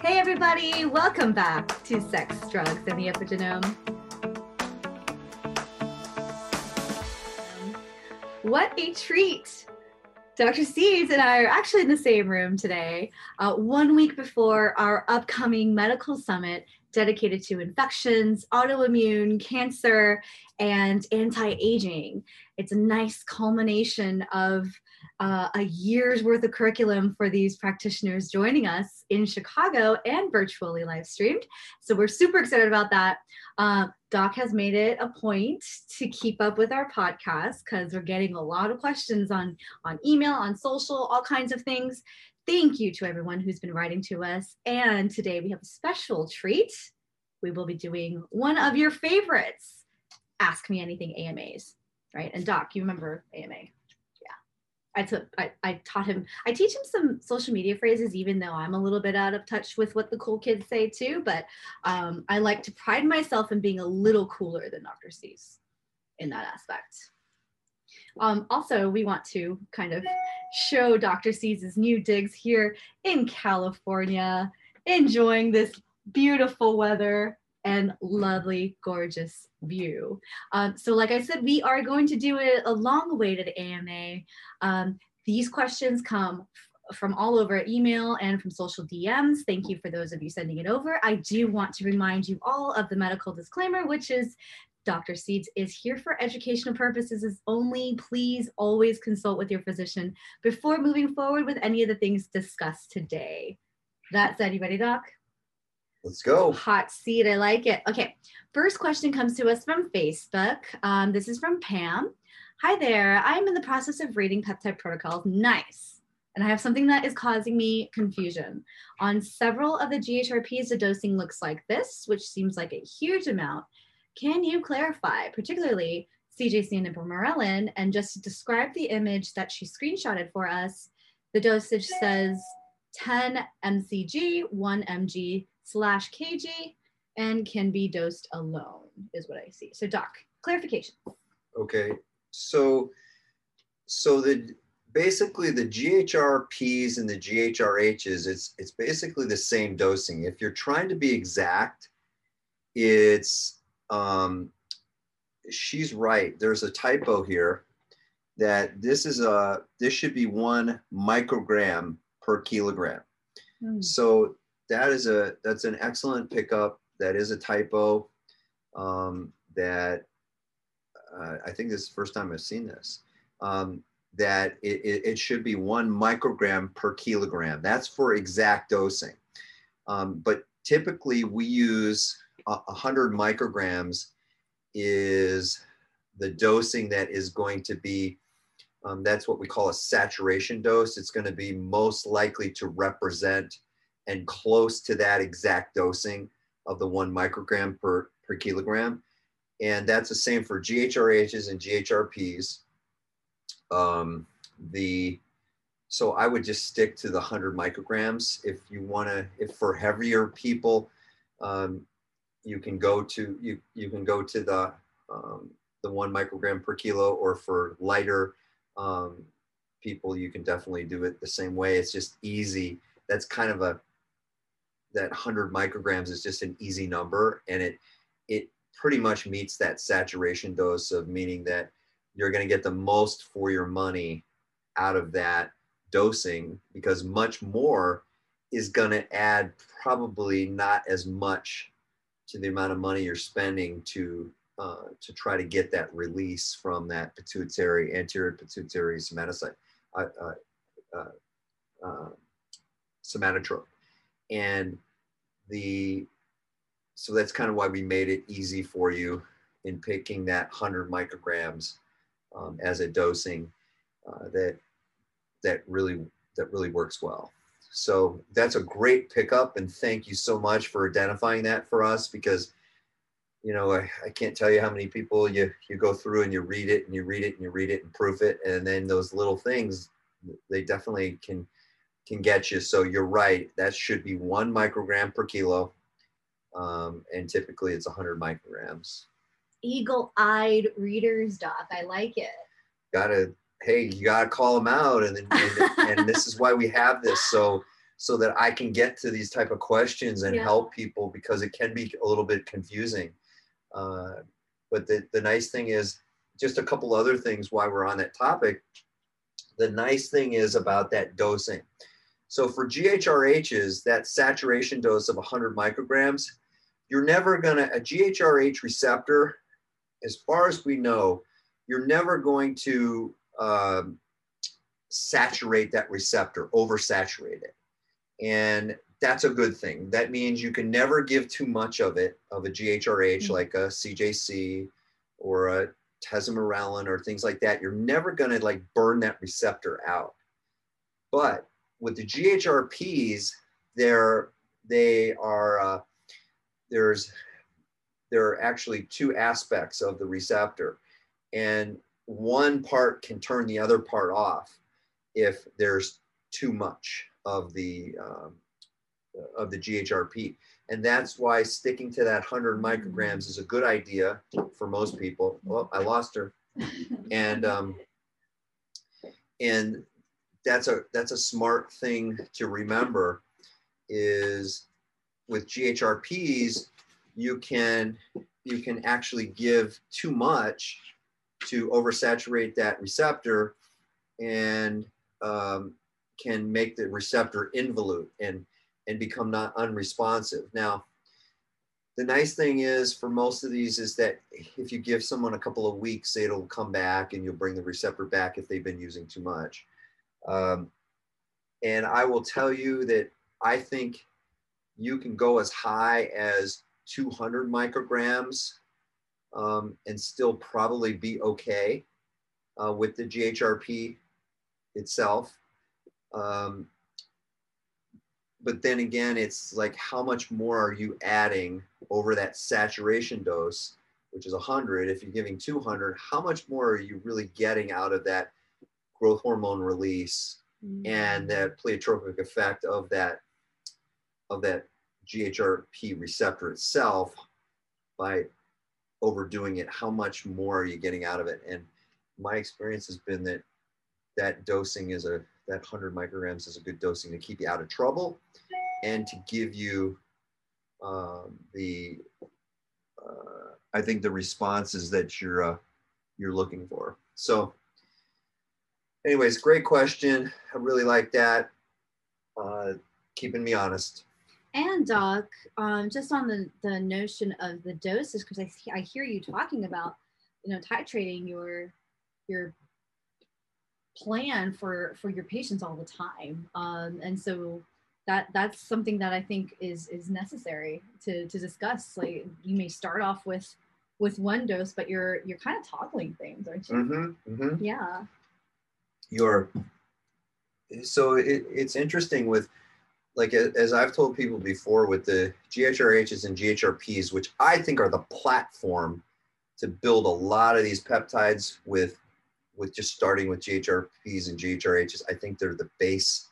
Hey, everybody, welcome back to Sex, Drugs, and the Epigenome. What a treat! Dr. Seeds and I are actually in the same room today, uh, one week before our upcoming medical summit dedicated to infections, autoimmune, cancer, and anti aging. It's a nice culmination of uh, a year's worth of curriculum for these practitioners joining us in Chicago and virtually live streamed. So we're super excited about that. Uh, Doc has made it a point to keep up with our podcast because we're getting a lot of questions on, on email, on social, all kinds of things. Thank you to everyone who's been writing to us. And today we have a special treat. We will be doing one of your favorites, Ask Me Anything AMAs, right? And Doc, you remember AMA. I took I, I taught him I teach him some social media phrases even though I'm a little bit out of touch with what the cool kids say too but um, I like to pride myself in being a little cooler than Dr. Seeds in that aspect. Um, also, we want to kind of show Dr. Seeds new digs here in California, enjoying this beautiful weather and lovely, gorgeous view. Um, so, like I said, we are going to do a, a long awaited AMA. Um, these questions come from all over email and from social DMs. Thank you for those of you sending it over. I do want to remind you all of the medical disclaimer, which is Dr. Seeds is here for educational purposes only. Please always consult with your physician before moving forward with any of the things discussed today. That said, you ready, Doc? Let's go. Hot seat. I like it. Okay. First question comes to us from Facebook. Um, this is from Pam. Hi there. I'm in the process of reading peptide protocols. Nice. And I have something that is causing me confusion. On several of the GHRPs, the dosing looks like this, which seems like a huge amount. Can you clarify, particularly CJC and Ipamorelin, and just describe the image that she screenshotted for us? The dosage says 10 mcg, 1 mg slash kg and can be dosed alone is what I see. So doc, clarification. Okay, so so the basically the GHRPs and the GHRHs, it's it's basically the same dosing. If you're trying to be exact, it's um, she's right. There's a typo here that this is a this should be one microgram per kilogram. Mm. So that is a that's an excellent pickup. That is a typo. Um, that uh, I think this is the first time I've seen this. Um, that it, it, it, should be one microgram per kilogram. That's for exact dosing. Um, but typically we use a 100 micrograms is the dosing that is going to be, um, that's what we call a saturation dose. It's going to be most likely to represent and close to that exact dosing of the one microgram per, per kilogram. And that's the same for GHRHs and GHRPs. Um, the so I would just stick to the 100 micrograms. If you want to, if for heavier people, um, you can go to you you can go to the um, the one microgram per kilo, or for lighter um, people, you can definitely do it the same way. It's just easy. That's kind of a that 100 micrograms is just an easy number and it it pretty much meets that saturation dose of meaning that you're going to get the most for your money out of that dosing because much more is going to add probably not as much to the amount of money you're spending to uh, to try to get that release from that pituitary anterior pituitary somatocyte uh, uh, uh, uh somatotrope and the so that's kind of why we made it easy for you in picking that 100 micrograms um, as a dosing uh, that that really that really works well. So that's a great pickup and thank you so much for identifying that for us because you know I, I can't tell you how many people you you go through and you read it and you read it and you read it and proof it and then those little things they definitely can can get you. So you're right. That should be one microgram per kilo. Um, and typically it's 100 micrograms. Eagle eyed readers, Doc. I like it. Gotta, hey, you gotta call them out. And, and, and this is why we have this. So so that I can get to these type of questions and Yeah. help people because it can be a little bit confusing. Uh, but the, the nice thing is just a couple other things while we're on that topic. The nice thing is about that dosing. So for GHRHs, that saturation dose of 100 micrograms, you're never gonna, a GHRH receptor, as far as we know, you're never going to um, saturate that receptor, oversaturate it. And that's a good thing. That means you can never give too much of it, of a GHRH, Mhm. like a CJC or a tesamorelin or things like that. You're never going to like burn that receptor out. But with the GHRPs, they're they are uh, there's there are actually two aspects of the receptor, and one part can turn the other part off if there's too much of the um, of the GHRP, and that's why sticking to that 100 micrograms is a good idea for most people. Well, I lost her, and um, and that's a that's a smart thing to remember is with GHRPs you can you can actually give too much to oversaturate that receptor and um, can make the receptor involute and and become not unresponsive. Now the nice thing is for most of these is that if you give someone a couple of weeks it'll come back and you'll bring the receptor back if they've been using too much um, and i will tell you that i think you can go as high as 200 micrograms um, and still probably be okay uh, with the GHRP itself. Um, but then again, it's like how much more are you adding over that saturation dose, which is 100? If you're giving 200, how much more are you really getting out of that growth hormone release and that pleiotropic effect of that of that GHRP receptor itself by overdoing it, how much more are you getting out of it? And my experience has been that that dosing is a that 100 micrograms is a good dosing to keep you out of trouble and to give you um, the uh, I think the responses that you're uh, you're looking for. So, anyways, great question. I really like that. Uh, keeping me honest. And Doc, um, just on the, the notion of the doses, because I, I hear you talking about, you know, titrating your your plan for for your patients all the time, um, and so that that's something that I think is is necessary to to discuss. Like you may start off with with one dose, but you're you're kind of toggling things, aren't you? Mm-hmm, mm-hmm. Yeah. You're so it, it's interesting with like as I've told people before with the GHRHs and GHRPs, which I think are the platform to build a lot of these peptides with with just starting with GHRPs and GHRHs. I think they're the base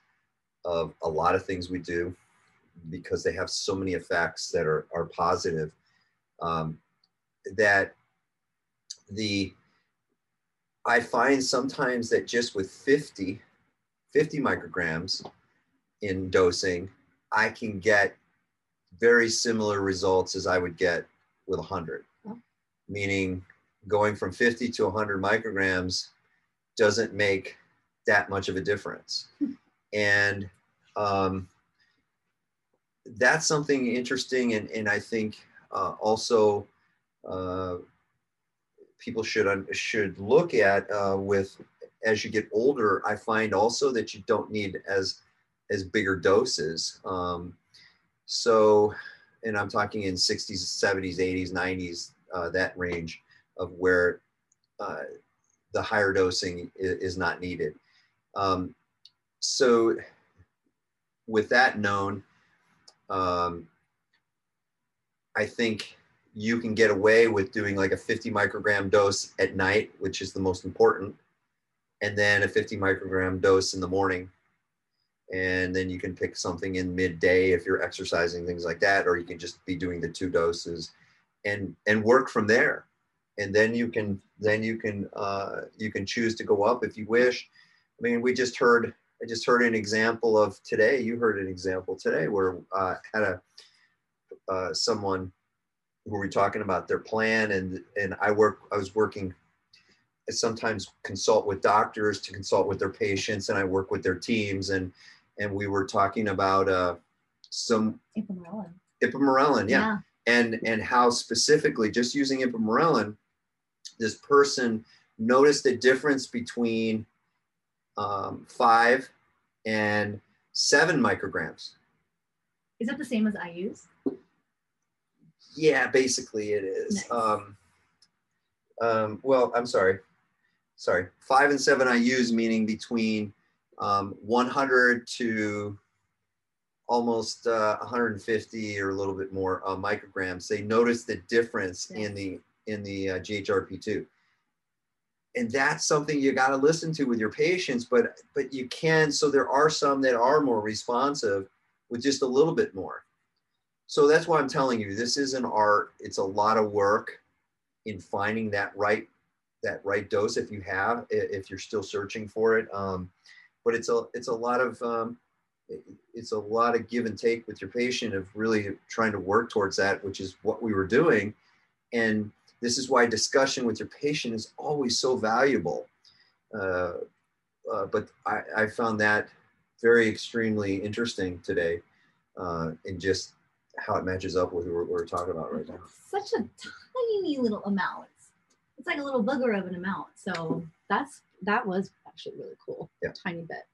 of a lot of things we do because they have so many effects that are, are positive. Um, that the I find sometimes that just with 50, 50 micrograms in dosing, I can get very similar results as I would get with 100. Oh. Meaning going from 50 to 100 micrograms doesn't make that much of a difference. and um, that's something interesting. And, and I think uh, also uh, people should, should look at uh, with as you get older, I find also that you don't need as as bigger doses. Um, so, and I'm talking in 60s, 70s, 80s, 90s, uh, that range of where uh, the higher dosing is, not needed. Um, so, with that known, um, I think you can get away with doing like a 50 microgram dose at night, which is the most important, and then a 50 microgram dose in the morning and then you can pick something in midday if you're exercising things like that or you can just be doing the two doses and and work from there and then you can then you can uh, you can choose to go up if you wish i mean we just heard I just heard an example of today. You heard an example today where uh, had a uh, someone who were talking about their plan, and and I work. I was working. I sometimes consult with doctors to consult with their patients, and I work with their teams, and and we were talking about uh, some Ipamorelin. ipamorelin, yeah, and and how specifically just using ipamorelin, this person noticed a difference between um, five and seven micrograms. Is that the same as I use? Yeah, basically it is. Nice. Um, um, well, I'm sorry. Sorry. Five and seven IUs, meaning between um, 100 to almost uh, 150 or a little bit more uh, micrograms. They notice the difference in the in the uh, GHRP2. And that's something you got to listen to with your patients, but but you can. So there are some that are more responsive with just a little bit more. So that's why I'm telling you, this is an art. It's a lot of work in finding that right that right dose if you have if you're still searching for it. Um, but it's a it's a lot of um, it's a lot of give and take with your patient of really trying to work towards that, which is what we were doing. And this is why discussion with your patient is always so valuable. Uh, uh, but I, I found that very extremely interesting today uh, in just how it matches up with what we're, we're talking about right now. Such a tiny little amount. It's like a little booger of an amount. So that's that was actually really cool. Yeah. Tiny bit.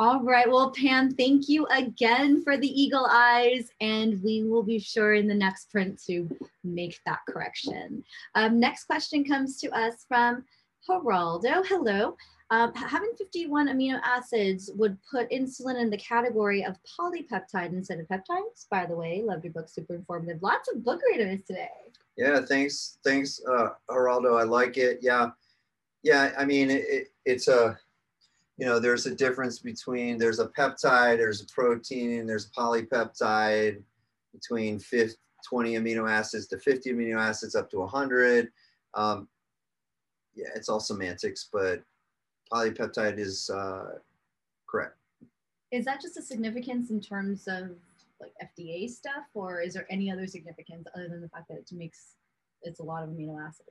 All right. Well, Pam, thank you again for the eagle eyes, and we will be sure in the next print to make that correction. Um, next question comes to us from Geraldo. Hello. Um, having 51 amino acids would put insulin in the category of polypeptide instead of peptides. By the way, loved your book, super informative. Lots of book readers today. Yeah, thanks, thanks, uh, Geraldo. I like it. Yeah, yeah. I mean, it, it, it's a, you know, there's a difference between there's a peptide, there's a protein, there's a polypeptide between 50, 20 amino acids to 50 amino acids up to 100. Um, yeah, it's all semantics, but polypeptide is uh, correct. Is that just a significance in terms of like FDA stuff, or is there any other significance other than the fact that it makes it's a lot of amino acids?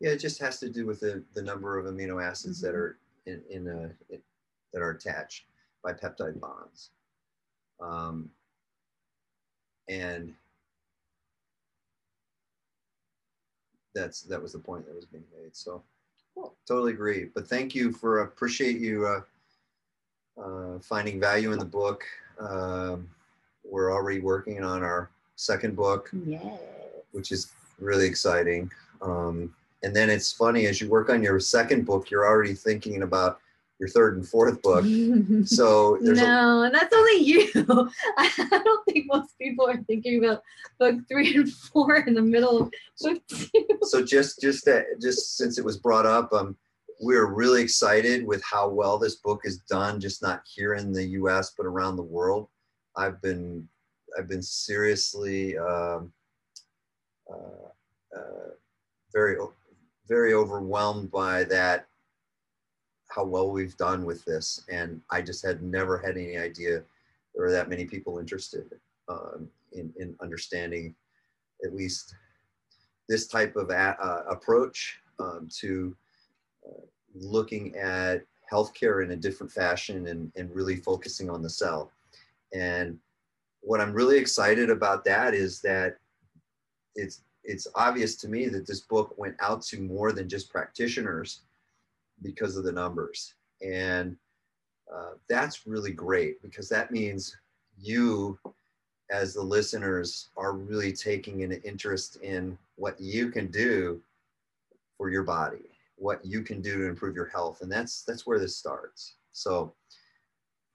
Yeah, it just has to do with the, the number of amino acids that Mhm. are in, in a, it- that are attached by peptide bonds. Um, and that's that was the point that was being made. So Cool. totally agree. But thank you for appreciate you uh, uh, finding value in the book. Um, we're already working on our second book Yeah. which is really exciting. Um, and then it's funny as you work on your second book, you're already thinking about your third and fourth book. So there's a, no, and that's only you. I don't think most people are thinking about book three and four in the middle of book two. so just just that just since it was brought up, um, we're really excited with how well this book is done, just not here in the U.S. but around the world. I've been I've been seriously um, uh, uh, very very overwhelmed by that how well we've done with this and i just had never had any idea there were that many people interested um, in, in understanding at least this type of a, uh, approach um, to uh, looking at healthcare in a different fashion and, and really focusing on the cell. And what i'm really excited about that is that it's it's obvious to me that this book went out to more than just practitioners because of the numbers. And uh, that's really great because that means you as the listeners are really taking an interest in what you can do for your body what you can do to improve your health. And that's that's where this starts. So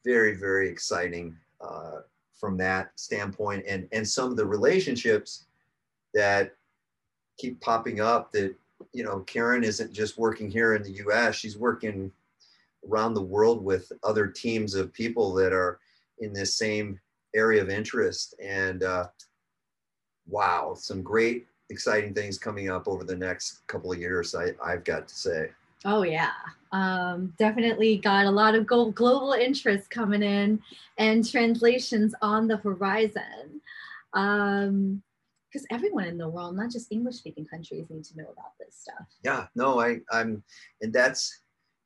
very very exciting uh, from that standpoint. And and some of the relationships that keep popping up that you know karen isn't just working here in the us she's working around the world with other teams of people that are in this same area of interest. And uh, wow some great exciting things coming up over the next couple of years I, i've got to say. Oh yeah, um, definitely got a lot of global interest coming in and translations on the horizon. Um, because everyone in the world, not just English speaking countries, need to know about this stuff. Yeah, no, I, I'm, and that's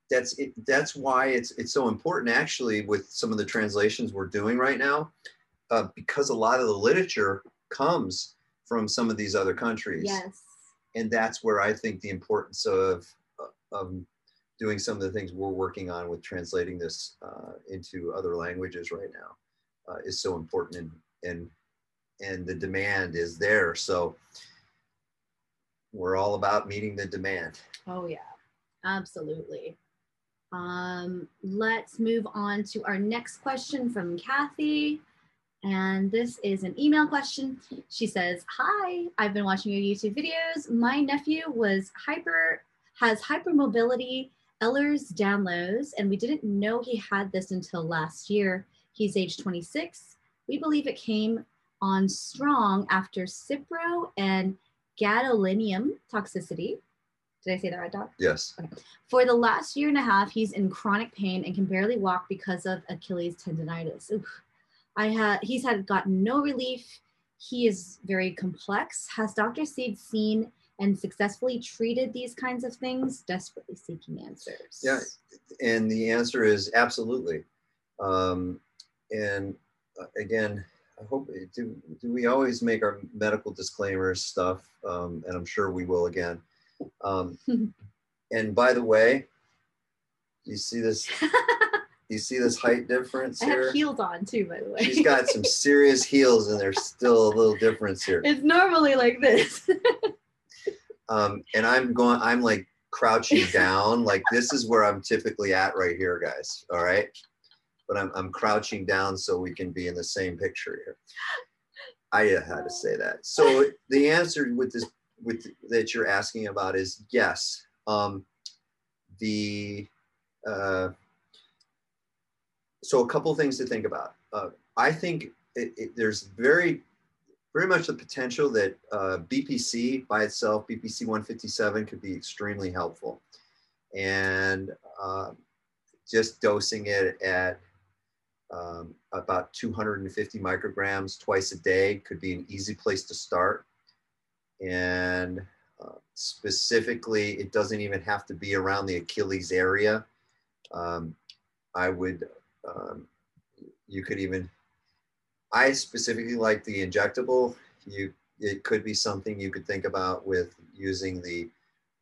that's it, that's why it's it's so important actually with some of the translations we're doing right now, uh, because a lot of the literature comes from some of these other countries. Yes. And that's where I think the importance of of doing some of the things we're working on with translating this uh, into other languages right now uh, is so important and and and the demand is there. So we're all about meeting the demand. Oh yeah, absolutely. Um, let's move on to our next question from Kathy. And this is an email question. She says, Hi, I've been watching your YouTube videos. My nephew was hyper has hypermobility Ehlers-Danlos, and we didn't know he had this until last year. He's age 26. We believe it came on strong after Cipro and gadolinium toxicity. Did I say that right, Doc? Yes. Okay. For the last year and a half, he's in chronic pain and can barely walk because of Achilles tendonitis. Oof. I had he's had gotten no relief. He is very complex. Has Dr. Seed seen and successfully treated these kinds of things? Desperately seeking answers. Yeah, and the answer is absolutely. Um, and uh, again, I hope do, do we always make our medical disclaimers stuff, um, and I'm sure we will again. Um, and by the way, you see this? you see this height difference I here? have heels on too, by the way. She's got some serious heels, and there's still a little difference here. It's normally like this. Um, and I'm going. I'm like crouching down. like this is where I'm typically at right here, guys. All right but I'm, I'm crouching down so we can be in the same picture here. I had to say that. So the answer with this with that you're asking about is yes. Um, the uh, so a couple things to think about. Uh, I think it, it, there's very very much the potential that uh, BPC by itself, BPC 157, could be extremely helpful, and uh, just dosing it at um, about 250 micrograms twice a day could be an easy place to start. And uh, specifically, it doesn't even have to be around the Achilles area. Um, I would, um, you could even, I specifically like the injectable. You, it could be something you could think about with using the,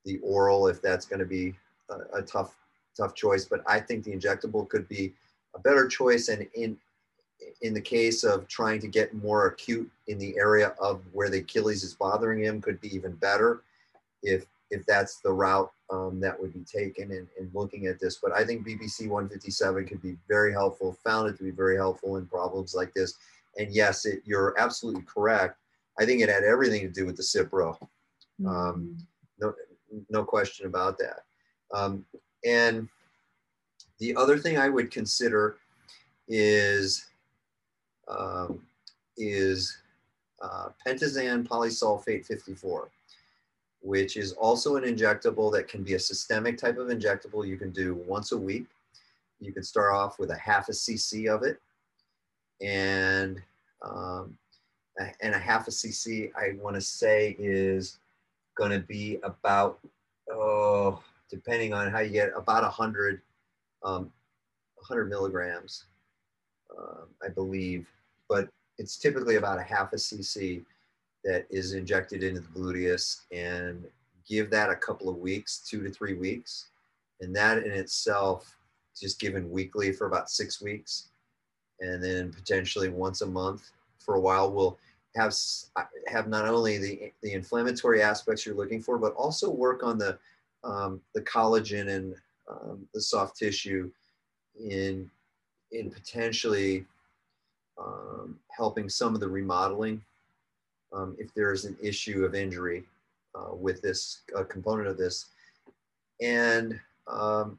the oral if that's going to be a, a tough, tough choice. But I think the injectable could be a better choice and in in the case of trying to get more acute in the area of where the Achilles is bothering him could be even better if if that's the route um, that would be taken in, in looking at this. But I think BPC 157 could be very helpful, found it to be very helpful in problems like this. And yes, it, you're absolutely correct. I think it had everything to do with the Cipro. Um, mm-hmm. no, no question about that. Um, and the other thing I would consider is um, is uh, pentosan polysulfate 54, which is also an injectable that can be a systemic type of injectable you can do once a week. You can start off with a half a cc of it, and um, and a half a cc I want to say is going to be about oh depending on how you get about a hundred um, 100 milligrams, uh, I believe, but it's typically about a half a cc that is injected into the gluteus and give that a couple of weeks, two to three weeks. And that in itself, just given weekly for about six weeks, and then potentially once a month for a while, will have have not only the the inflammatory aspects you're looking for, but also work on the um, the collagen and um, the soft tissue in in potentially um, helping some of the remodeling um, if there is an issue of injury uh, with this uh, component of this. And um,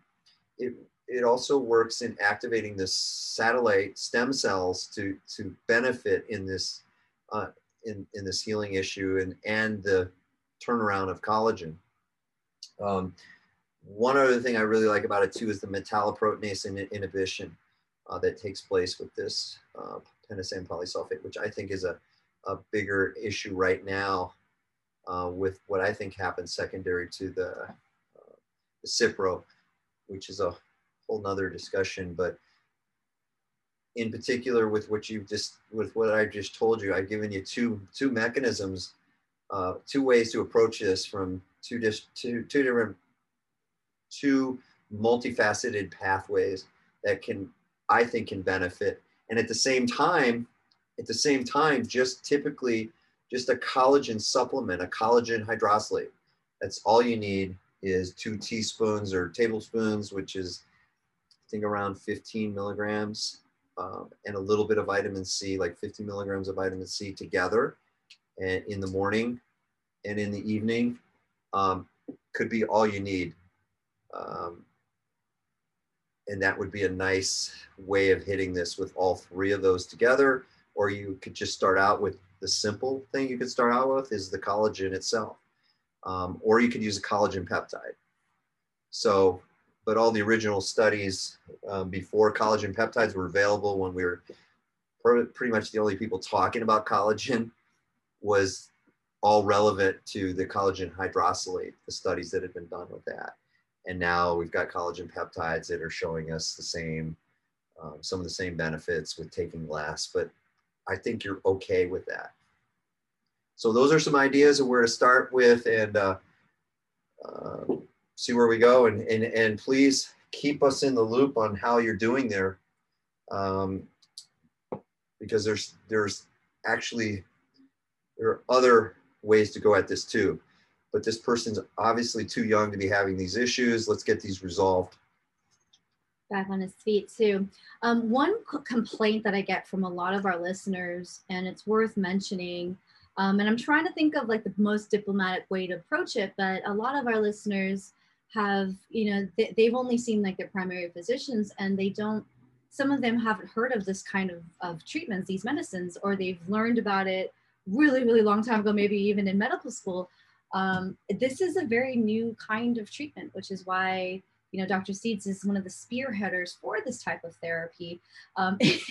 it it also works in activating the satellite stem cells to to benefit in this uh, in in this healing issue and and the turnaround of collagen. Um, one other thing I really like about it too is the metalloproteinase inhibition uh, that takes place with this uh, pentosan polysulfate, which I think is a, a bigger issue right now uh, with what I think happens secondary to the, uh, the Cipro, which is a whole nother discussion. But in particular, with what you've just with what I just told you, I've given you two two mechanisms, uh, two ways to approach this from two just two two different two multifaceted pathways that can I think can benefit. And at the same time, at the same time, just typically just a collagen supplement, a collagen hydrolysate. That's all you need is two teaspoons or tablespoons, which is I think around 15 milligrams, um, and a little bit of vitamin C, like 50 milligrams of vitamin C together, and in the morning and in the evening, um, could be all you need. Um, and that would be a nice way of hitting this with all three of those together. Or you could just start out with the simple thing you could start out with is the collagen itself. Um, or you could use a collagen peptide. So, but all the original studies um, before collagen peptides were available when we were pretty much the only people talking about collagen was all relevant to the collagen hydrolysate, the studies that had been done with that. And now we've got collagen peptides that are showing us the same, um, some of the same benefits with taking less, but I think you're okay with that. So those are some ideas of where to start with and uh, uh, see where we go. And, and, and please keep us in the loop on how you're doing there. Um, because there's, there's actually, there are other ways to go at this too but this person's obviously too young to be having these issues. Let's get these resolved. Back on his feet too. Um, one complaint that I get from a lot of our listeners, and it's worth mentioning, um, and I'm trying to think of like the most diplomatic way to approach it, but a lot of our listeners have, you know, they, they've only seen like their primary physicians and they don't some of them haven't heard of this kind of, of treatments, these medicines, or they've learned about it really, really long time ago, maybe even in medical school, um, this is a very new kind of treatment, which is why you know Dr. Seeds is one of the spearheaders for this type of therapy. Um, if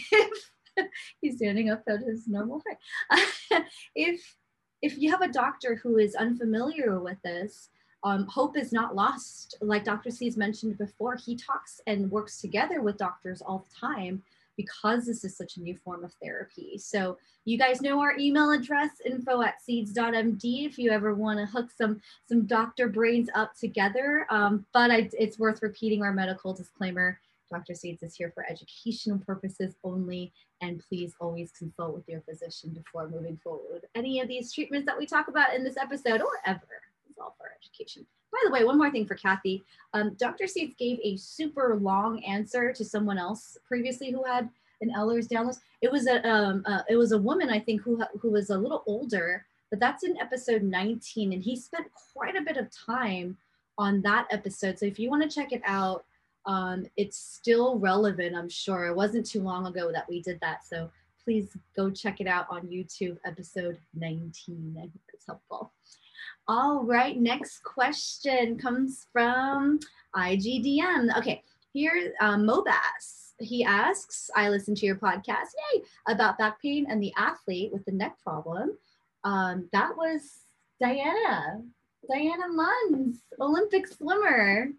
he's standing up at his normal height, if if you have a doctor who is unfamiliar with this, um, hope is not lost. Like Dr. Seeds mentioned before, he talks and works together with doctors all the time because this is such a new form of therapy. So you guys know our email address, info at seeds.md, if you ever want to hook some, some doctor brains up together. Um, but I, it's worth repeating our medical disclaimer. Dr. Seeds is here for educational purposes only, and please always consult with your physician before moving forward. with Any of these treatments that we talk about in this episode or ever It's all for education. By the way, one more thing for Kathy. Um, Dr. Seeds gave a super long answer to someone else previously who had an Ehlers-Danlos. It was a um, uh, it was a woman I think who who was a little older, but that's in episode 19, and he spent quite a bit of time on that episode. So if you want to check it out, um, it's still relevant. I'm sure it wasn't too long ago that we did that. So please go check it out on YouTube, episode 19. I hope it's helpful. All right, next question comes from IGDM. Okay, here, um, Mobas. He asks, I listened to your podcast, yay, about back pain and the athlete with the neck problem. Um, that was Diana, Diana Munz, Olympic swimmer.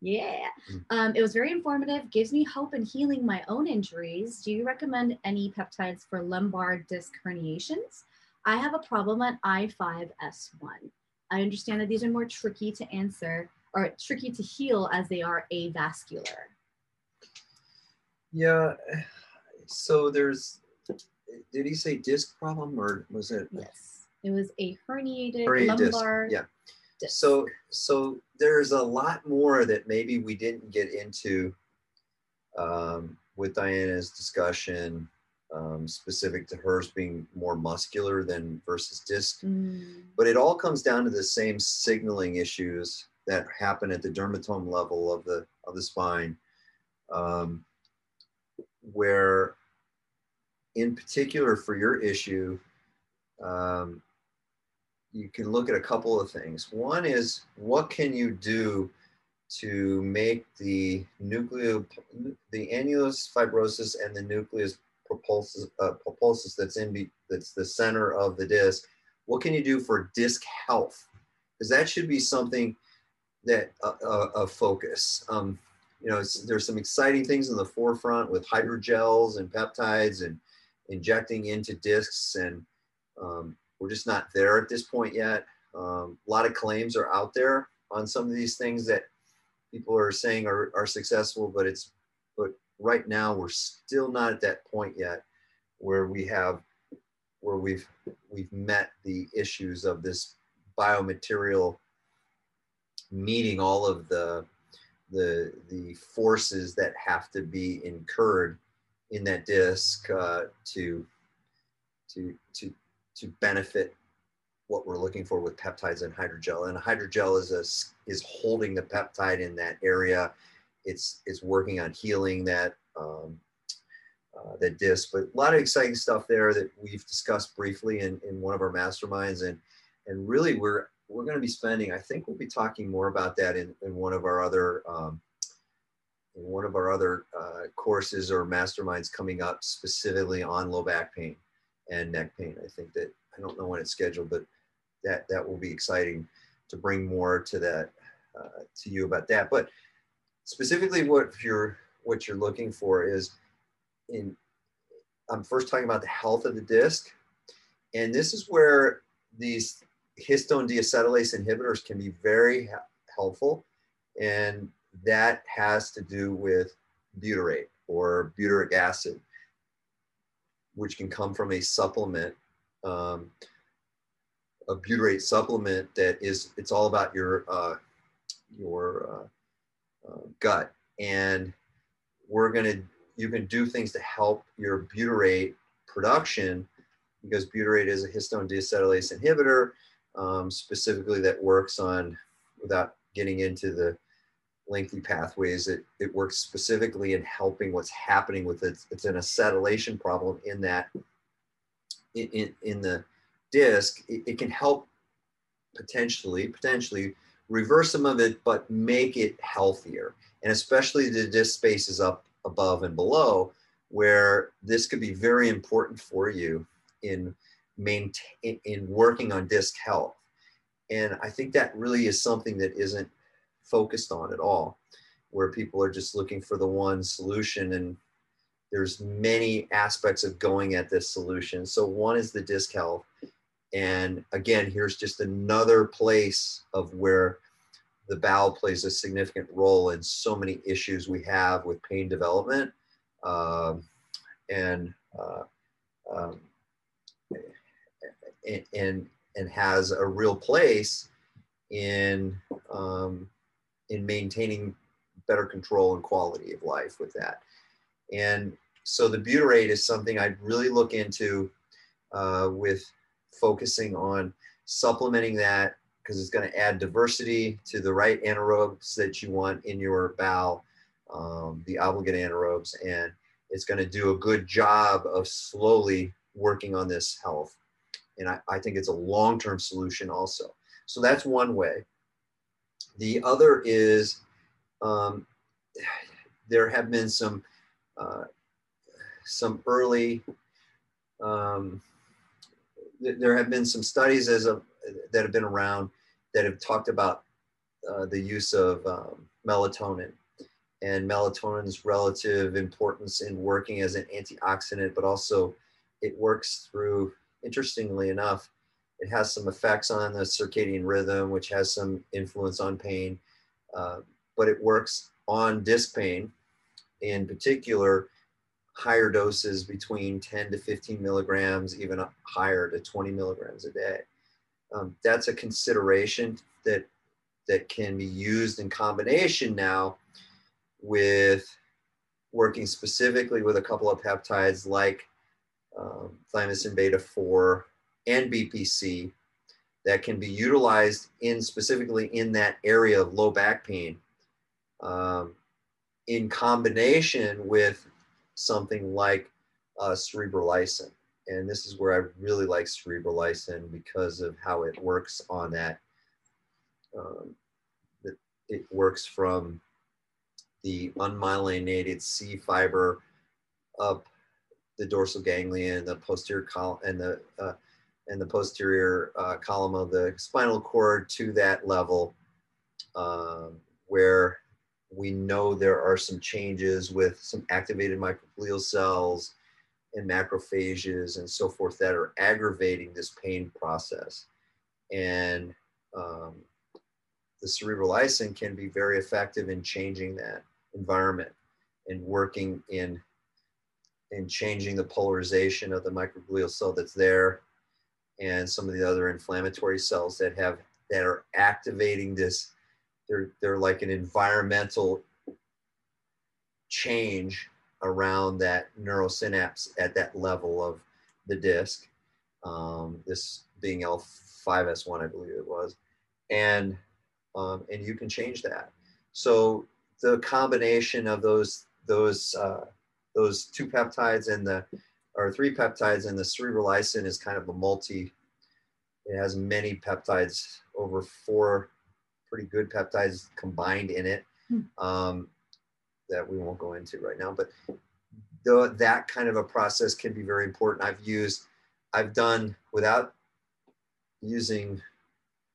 Yeah. Um, it was very informative, gives me hope in healing my own injuries. Do you recommend any peptides for lumbar disc herniations? I have a problem at L5S1. I understand that these are more tricky to answer or tricky to heal as they are avascular. Yeah. So there's, did he say disc problem or was it? Yes. It was a herniated, herniated lumbar. Disc. Yeah. Disc. So, so there's a lot more that maybe we didn't get into um, with Diana's discussion um, specific to hers being more muscular than versus disc. Mm. But it all comes down to the same signaling issues that happen at the dermatome level of the of the spine, um, where, in particular, for your issue, um, you can look at a couple of things. One is what can you do to make the nucleo, the annulus fibrosus and the nucleus propulsus, uh, propulsus that's in, that's the center of the disc. What can you do for disc health? Because that should be something that uh, uh, focus. Um, you know, there's some exciting things in the forefront with hydrogels and peptides and injecting into discs, and um, we're just not there at this point yet. Um, a lot of claims are out there on some of these things that people are saying are, are successful, but it's but right now we're still not at that point yet where we have where we've we've met the issues of this biomaterial meeting all of the the the forces that have to be incurred in that disc uh, to to to to benefit what we're looking for with peptides and hydrogel. And hydrogel is a, is holding the peptide in that area. It's it's working on healing that um, uh, that disc. But a lot of exciting stuff there that we've discussed briefly in, in one of our masterminds. And and really we're we're going to be spending, I think we'll be talking more about that in, in one of our other um, in one of our other uh, courses or masterminds coming up specifically on low back pain and neck pain. I think that I don't know when it's scheduled, but that that will be exciting to bring more to that uh, to you about that. But specifically, what you're what you're looking for is in. I'm first talking about the health of the disc, and this is where these histone deacetylase inhibitors can be very helpful, and that has to do with butyrate or butyric acid, which can come from a supplement, um, a butyrate supplement that is it's all about your uh, your uh, gut, and we're gonna you can do things to help your butyrate production because butyrate is a histone deacetylase inhibitor um, specifically that works on, without getting into the lengthy pathways, it, it works specifically in helping what's happening with it. It's an acetylation problem in that, in, in, in the disc, it, it can help potentially, potentially reverse some of it, but make it healthier. And especially the disc spaces up above and below, where this could be very important for you in maintain in working on disc health. And I think that really is something that isn't focused on at all, where people are just looking for the one solution and there's many aspects of going at this solution. So one is the disc health. And again, here's just another place of where the bowel plays a significant role in so many issues we have with pain development um, and uh, um, and and has a real place in um, in maintaining better control and quality of life with that. And so the butyrate is something I'd really look into uh, with focusing on supplementing that because it's going to add diversity to the right anaerobes that you want in your bowel, um, the obligate anaerobes, and it's going to do a good job of slowly working on this health. And I, I think it's a long term solution also. So that's one way. The other is um, there have been some uh, some early um, there have been some studies as of that have been around that have talked about uh, the use of um, melatonin. And melatonin's relative importance in working as an antioxidant, but also it works through interestingly enough, it has some effects on the circadian rhythm, which has some influence on pain, uh, but it works on disc pain, in particular, higher doses between 10 to 15 milligrams, even higher to 20 milligrams a day. Um, that's a consideration that that can be used in combination now with working specifically with a couple of peptides like um, thymosin beta 4 and BPC that can be utilized in specifically in that area of low back pain um, in combination with something like uh, cerebrolysin. And this is where I really like cerebrolysin because of how it works on that um, it works from the unmyelinated C fiber up the dorsal ganglion, the posterior column, and the uh, and the posterior uh, column of the spinal cord to that level um, where we know there are some changes with some activated microglial cells and macrophages and so forth that are aggravating this pain process. And um, the Cerebrolysin can be very effective in changing that environment and working in in changing the polarization of the microglial cell that's there and some of the other inflammatory cells that have that are activating this they're they're like an environmental change around that neurosynapse at that level of the disc um, this being l5s1 i believe it was. And um, and you can change that. So the combination of those those uh, those two peptides and the or three peptides and the Cerebrolysin is kind of a multi it has many peptides over four pretty good peptides combined in it Hmm. um, that we won't go into right now but the, that kind of a process can be very important i've used i've done without using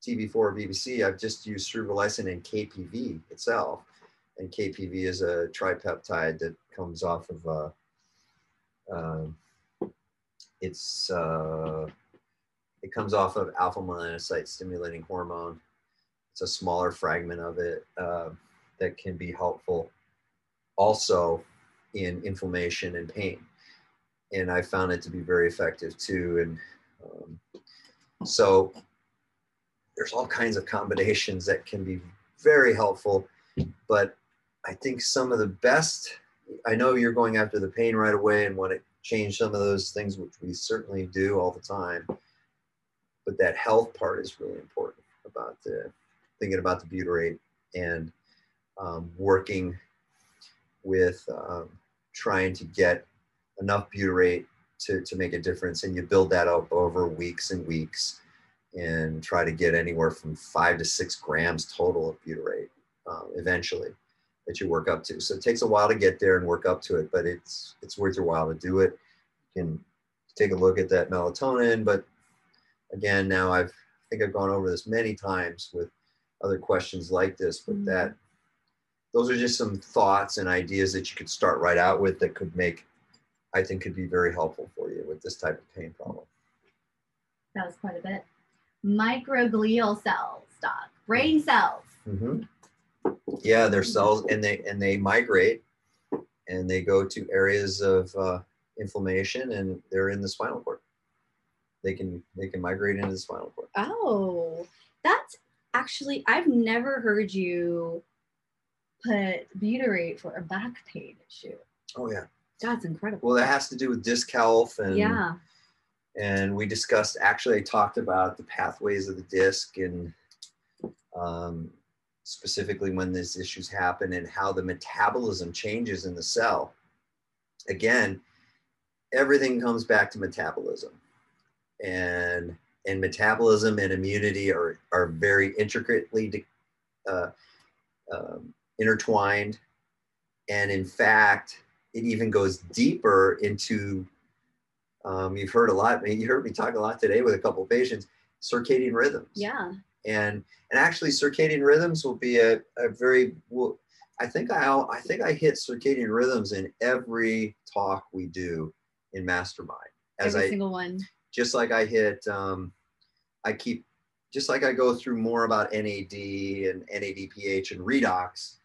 TB4 or BPC i've just used cerebral and kpv itself and kpv is a tripeptide that comes off of uh, um, it's uh, it comes off of alpha melanocyte stimulating hormone. It's a smaller fragment of it uh, that can be helpful also in inflammation and pain. And I found it to be very effective too. And um, so there's all kinds of combinations that can be very helpful. But I think some of the best, I know you're going after the pain right away and want to change some of those things, which we certainly do all the time. But that health part is really important about the thinking about the butyrate and um, working with um, trying to get enough butyrate to, to make a difference. And you build that up over weeks and weeks and try to get anywhere from five to six grams total of butyrate uh, eventually that you work up to. So it takes a while to get there and work up to it, but it's it's worth your while to do it. You can take a look at that melatonin, but again, now I've I think I've gone over this many times with other questions like this, but Mhm. that those are just some thoughts and ideas that you could start right out with that could make I think could be very helpful for you with this type of pain problem. That was quite a bit. Microglial cells, Doc. Brain cells. Mhm. Yeah, their cells and they and they migrate and they go to areas of uh, inflammation and they're in the spinal cord. They can they can migrate into the spinal cord. Oh, that's actually, I've never heard you put butyrate for a back pain issue. Oh yeah. That's incredible. Well, that has to do with disc health and yeah. and we discussed actually I talked about the pathways of the disc and um, specifically when these issues happen and how the metabolism changes in the cell. Again, everything comes back to metabolism, and and metabolism and immunity are are very intricately uh, um, intertwined, and in fact, it even goes deeper into um, you've heard a lot. You heard me talk a lot today with a couple of patients. Circadian rhythms. Yeah. And and actually, circadian rhythms will be a, a very. Well, I think I I think I hit circadian rhythms in every talk we do in Mastermind. As Every I single one. Just like I hit. Um, I keep just like I go through more about NAD and NADPH and redox.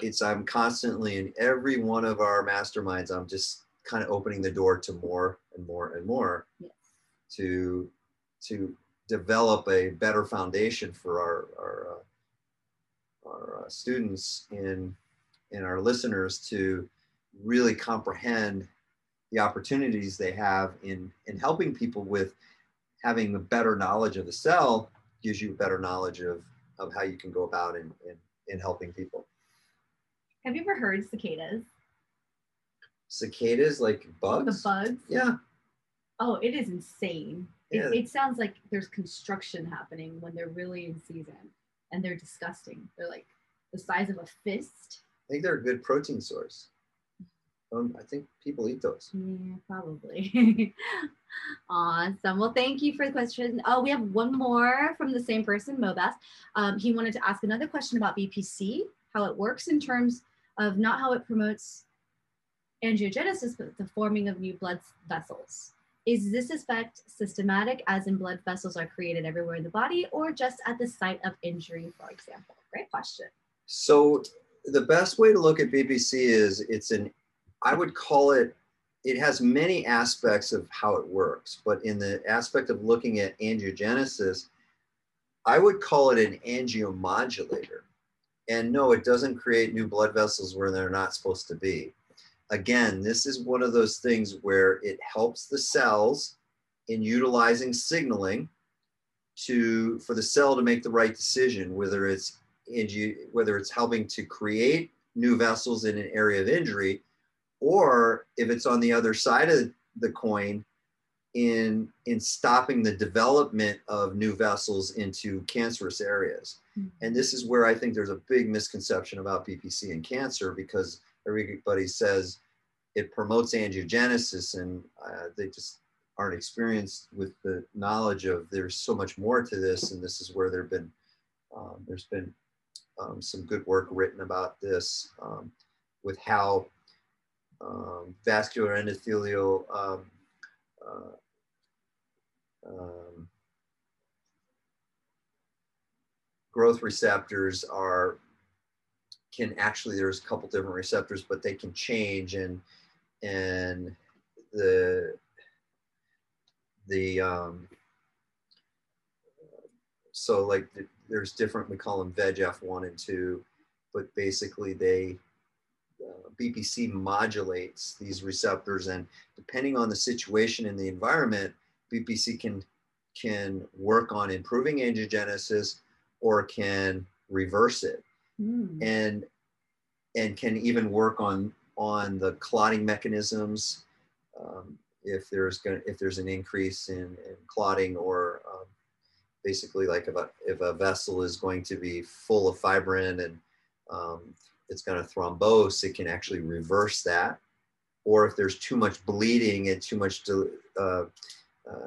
It's I'm constantly in every one of our masterminds. I'm just kind of opening the door to more and more and more Yes. to to develop a better foundation for our our, uh, our uh, students and and our listeners to really comprehend the opportunities they have in in helping people with having a better knowledge of the cell gives you a better knowledge of of how you can go about in in, in helping people Have you ever heard cicadas? cicadas like bugs The bugs? yeah Oh, it is insane. It, Yeah. it sounds like there's construction happening when they're really in season and they're disgusting. They're like the size of a fist. I think they're a good protein source. Um, I think people eat those. Yeah, probably. awesome. Well, thank you for the question. Oh, we have one more from the same person, Mobas. Um, he wanted to ask another question about BPC, how it works in terms of not how it promotes angiogenesis, but the forming of new blood vessels. Is this effect systematic, as in blood vessels are created everywhere in the body, or just at the site of injury, for example? Great question. So, the best way to look at BPC is it's an, I would call it, it has many aspects of how it works, but in the aspect of looking at angiogenesis, I would call it an angiomodulator. And no, it doesn't create new blood vessels where they're not supposed to be again, this is one of those things where it helps the cells in utilizing signaling to for the cell to make the right decision, whether it's whether it's helping to create new vessels in an area of injury, or if it's on the other side of the coin in in stopping the development of new vessels into cancerous areas. Mm-hmm. And this is where I think there's a big misconception about BPC and cancer because everybody says it promotes angiogenesis and uh, they just aren't experienced with the knowledge of there's so much more to this and this is where there have been um, there's been um, some good work written about this um, with how um, vascular endothelial um, uh, um, growth receptors are can actually there's a couple different receptors but they can change and and the the um, so like the, there's different we call them VEGF one and two, but basically they uh, BPC modulates these receptors and depending on the situation in the environment, BPC can can work on improving angiogenesis or can reverse it mm. and and can even work on on the clotting mechanisms um, if there's going if there's an increase in, in clotting or um, basically like if a, if a vessel is going to be full of fibrin and um, it's going to thrombose it can actually reverse that. Or if there's too much bleeding and too much uh, uh, uh,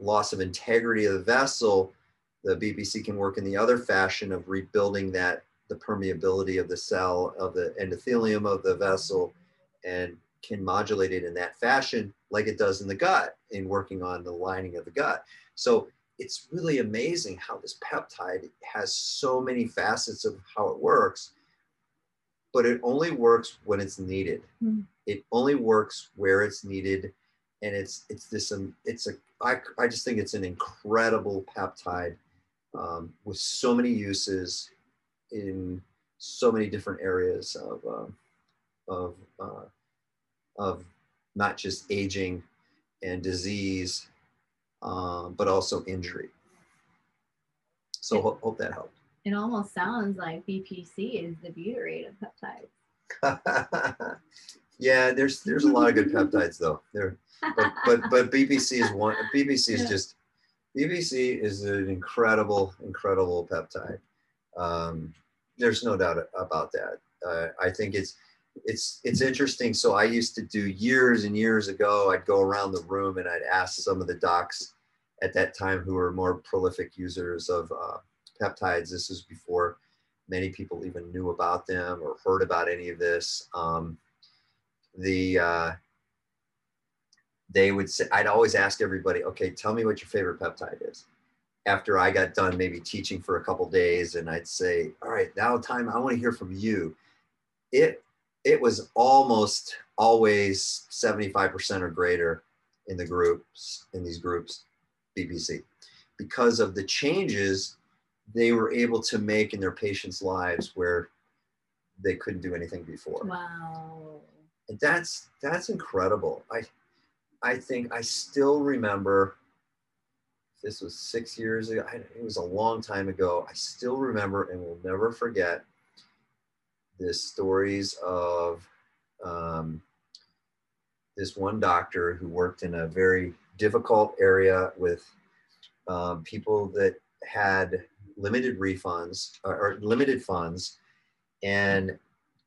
loss of integrity of the vessel the BPC can work in the other fashion of rebuilding that the permeability of the cell of the endothelium of the vessel and can modulate it in that fashion like it does in the gut in working on the lining of the gut. So it's really amazing how this peptide has so many facets of how it works but it only works when it's needed mm. it only works where it's needed and it's it's this um, it's a I, I just think it's an incredible peptide um, with so many uses in so many different areas of uh, of uh, of not just aging and disease, um, but also injury. So it, hope that helped. It almost sounds like BPC is the butyrate of peptides. yeah, there's there's a lot of good peptides though. There, but but but BPC is one. BPC is just BPC is an incredible incredible peptide. Um, there's no doubt about that. Uh, I think it's it's it's interesting. So I used to do years and years ago. I'd go around the room and I'd ask some of the docs at that time who were more prolific users of uh, peptides. This is before many people even knew about them or heard about any of this. Um, the uh, they would say I'd always ask everybody, okay, tell me what your favorite peptide is after I got done maybe teaching for a couple days and I'd say, all right, now time, I want to hear from you. It, it was almost always 75% or greater in the groups, in these groups, BPC, because of the changes they were able to make in their patients' lives where they couldn't do anything before. Wow. And that's, that's incredible. I, I think I still remember this was six years ago. It was a long time ago. I still remember and will never forget the stories of um, this one doctor who worked in a very difficult area with um, people that had limited refunds or, or limited funds and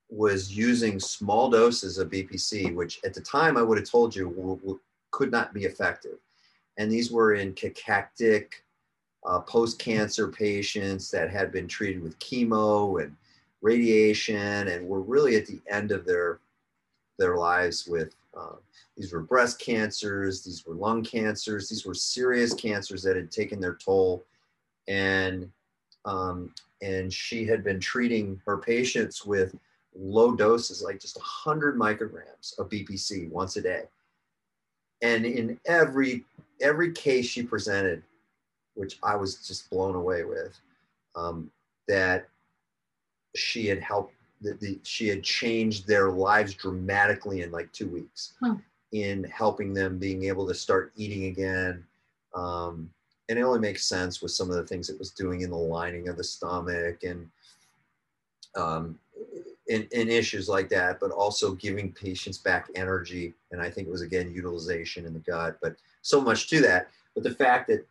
was using small doses of BPC, which at the time I would have told you w- w- could not be effective. And these were in cachectic uh, post cancer patients that had been treated with chemo and radiation and were really at the end of their, their lives with. Uh, these were breast cancers, these were lung cancers, these were serious cancers that had taken their toll. And um, and she had been treating her patients with low doses, like just 100 micrograms of BPC once a day. And in every every case she presented, which I was just blown away with, um, that she had helped. The, the, she had changed their lives dramatically in like two weeks huh. in helping them being able to start eating again um, and it only makes sense with some of the things it was doing in the lining of the stomach and um, in, in issues like that, but also giving patients back energy. And I think it was again utilization in the gut, but so much to that. But the fact that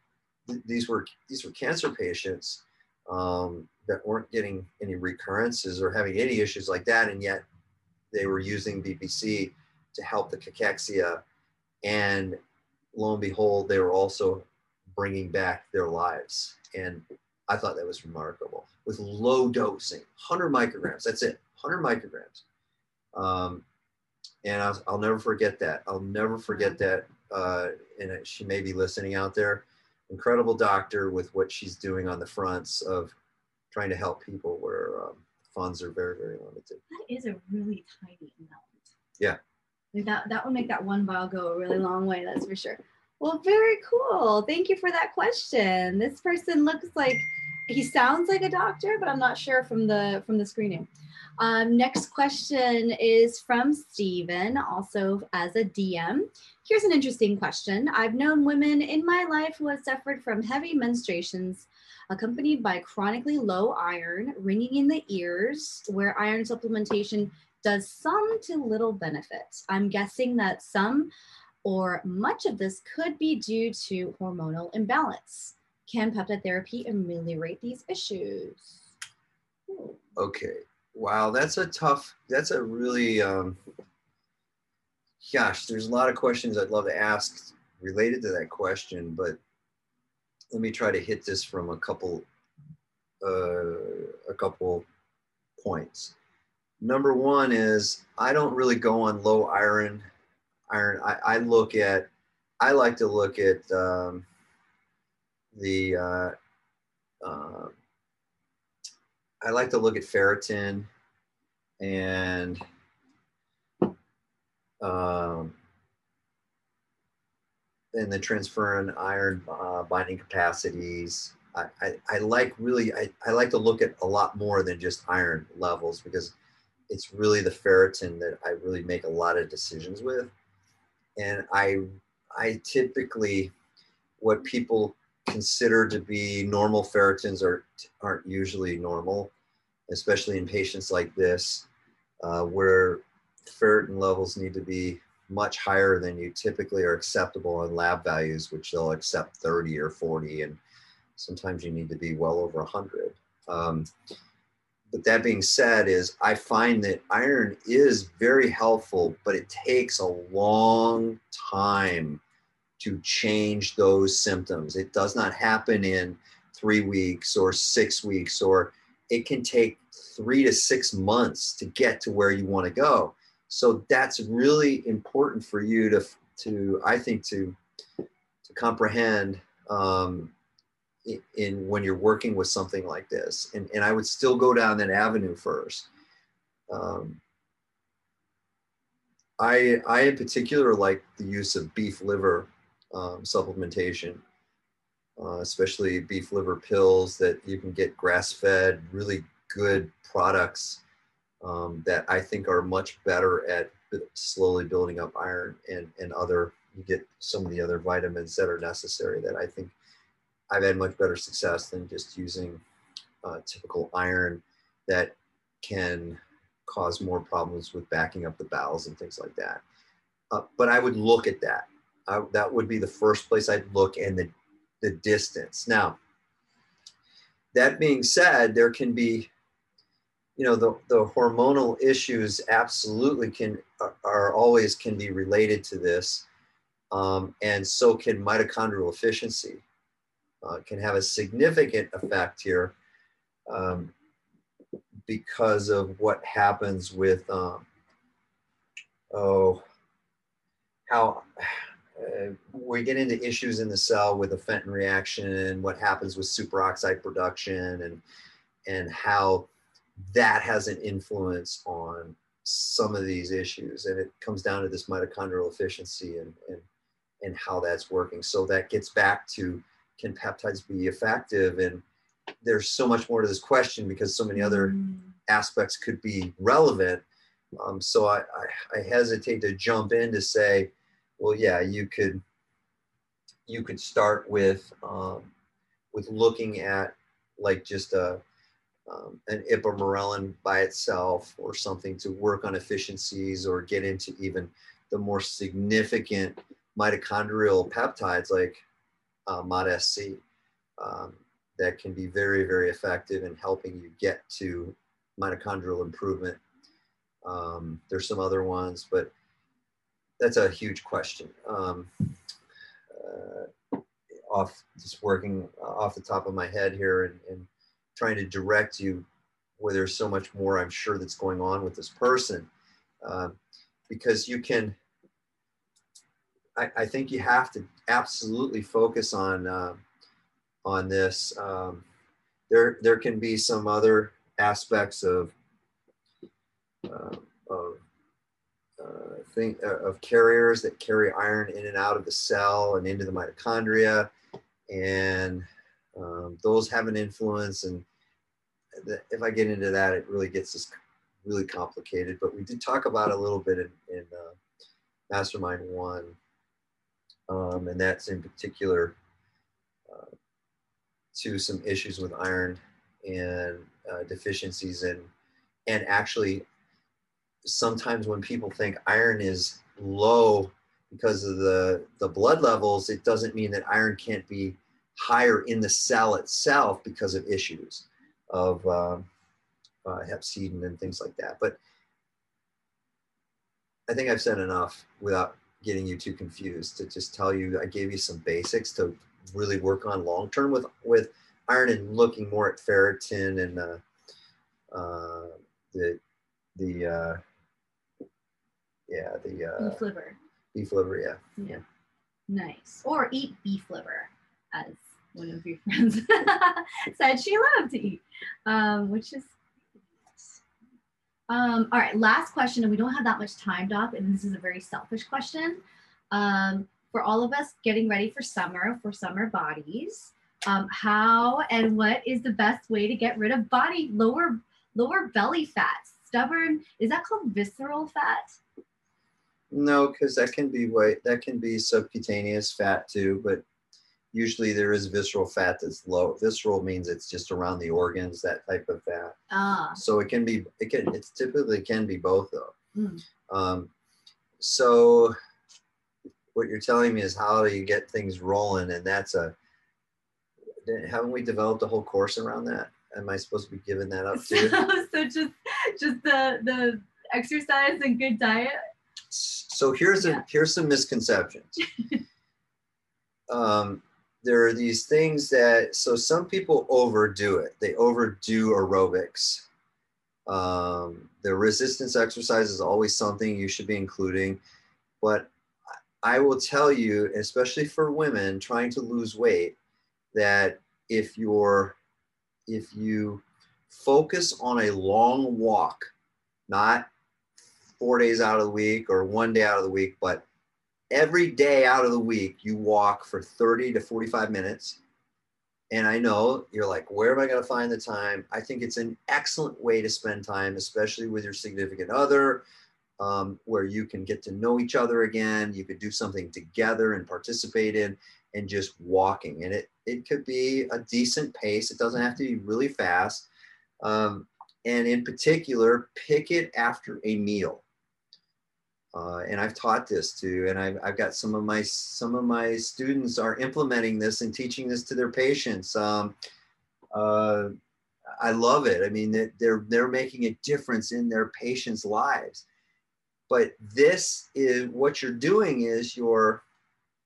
th- these were these were cancer patients um, that weren't getting any recurrences or having any issues like that, and yet they were using BPC to help the cachexia, and lo and behold, they were also bringing back their lives. And I thought that was remarkable with low dosing, 100 micrograms. That's it, 100 micrograms. Um, and I'll, I'll, never forget that. I'll never forget that. Uh, and she may be listening out there. Incredible doctor with what she's doing on the fronts of trying to help people where um, funds are very, very limited. That is a really tiny amount. Yeah. That, that would make that one vial go a really long way, that's for sure. Well, very cool. Thank you for that question. This person looks like he sounds like a doctor, but I'm not sure from the from the screening. Um, next question is from Steven, also as a DM. Here's an interesting question. I've known women in my life who have suffered from heavy menstruations accompanied by chronically low iron, ringing in the ears, where iron supplementation does some to little benefit. I'm guessing that some or much of this could be due to hormonal imbalance. Can peptide therapy ameliorate these issues? Okay. Wow, that's a tough, that's a really, um, gosh, there's a lot of questions I'd love to ask related to that question, but let me try to hit this from a couple, uh, a couple points. Number one is I don't really go on low iron iron. I, I look at, I like to look at um, the, uh, uh, I like to look at ferritin and um, and the transferrin iron uh, binding capacities. I, I, I, like really, I, I like to look at a lot more than just iron levels because it's really the ferritin that I really make a lot of decisions with and I I typically what people consider to be normal ferritins are aren't usually normal, especially in patients like this, uh, where ferritin levels need to be much higher than you typically are acceptable in lab values, which they'll accept 30 or 40, and sometimes you need to be well over 100. Um, but that being said is i find that iron is very helpful but it takes a long time to change those symptoms it does not happen in three weeks or six weeks or it can take three to six months to get to where you want to go so that's really important for you to to i think to to comprehend um, in when you're working with something like this. And, and I would still go down that avenue first. Um, I, I in particular like the use of beef liver um, supplementation, uh, especially beef liver pills that you can get grass fed, really good products um, that I think are much better at slowly building up iron and, and other, you get some of the other vitamins that are necessary that I think I've had much better success than just using uh, typical iron that can cause more problems with backing up the bowels and things like that. Uh, but I would look at that. I, that would be the first place I'd look and the, the distance. Now, that being said, there can be, you know, the, the hormonal issues absolutely can are, always can be related to this, um, and so can mitochondrial efficiency. Uh, can have a significant effect here um, because of what happens with um, oh how uh, we get into issues in the cell with the Fenton reaction and what happens with superoxide production and and how that has an influence on some of these issues. And it comes down to this mitochondrial efficiency and and and how that's working. So that gets back to can peptides be effective? And there's so much more to this question because so many other mm. aspects could be relevant. Um, so I, I, I hesitate to jump in to say well, yeah, you could you could start with um, with looking at like just a um, an ipamorelin by itself or something to work on efficiencies or get into even the more significant mitochondrial peptides like uh, MOTS-c um, that can be very, very effective in helping you get to mitochondrial improvement. Um, there's some other ones, but that's a huge question. Um, uh, off just working off the top of my head here and, and, trying to direct you where there's so much more I'm sure that's going on with this person um, because you can I, I, think you have to absolutely focus on uh, on this um, there there can be some other aspects of uh, of uh, thing, uh, of carriers that carry iron in and out of the cell and into the mitochondria. And um, those have an influence. And the, if I get into that, it really gets us really complicated. But we did talk about a little bit in, in uh, Mastermind 1. Um, and that's in particular uh, to some issues with iron and uh, deficiencies and and actually sometimes when people think iron is low because of the, the blood levels, it doesn't mean that iron can't be higher in the cell itself because of issues of um, uh, hepcidin and things like that. But I think I've said enough without getting you too confused to just tell you I gave you some basics to really work on long term with with iron and looking more at ferritin and uh, uh, the the uh, yeah, the uh, beef liver. Beef liver, yeah. Yeah. Nice. Or eat beef liver, as one of your friends said she loved to eat, um, which is. Um, all right, last question, and we don't have that much time, Doc, and this is a very selfish question. Um, for all of us getting ready for summer, for summer bodies, um, how and what is the best way to get rid of body lower lower belly fat? Stubborn is that called visceral fat? No, because that can be white. That can be subcutaneous fat too, but usually there is visceral fat that's low. Visceral means it's just around the organs, that type of fat. Ah. So it can be. It can. It typically can be both though. Mm. Um, so what you're telling me is how do you get things rolling, and that's a. Haven't we developed a whole course around that? Am I supposed to be giving that up too? so just just the the exercise and good diet so here's a here's some misconceptions. um, there are these things that so some people overdo it. They overdo aerobics. Um, the resistance exercise is always something you should be including, but I will tell you, especially for women trying to lose weight, that if you're if you focus on a long walk, not four days out of the week or one day out of the week, but every day out of the week, you walk for 30 to 45 minutes. And I know you're like, where am I going to find the time? I think it's an excellent way to spend time, especially with your significant other, um, where you can get to know each other again. You could do something together and participate in, and just walking. And it, it could be a decent pace. It doesn't have to be really fast. Um, and in particular, pick it after a meal. Uh, and I've taught this too, and I've, I've got some of my some of my students are implementing this and teaching this to their patients. Um, Uh, I love it. I mean, they're they're making a difference in their patients' lives. But this is what you're doing is you're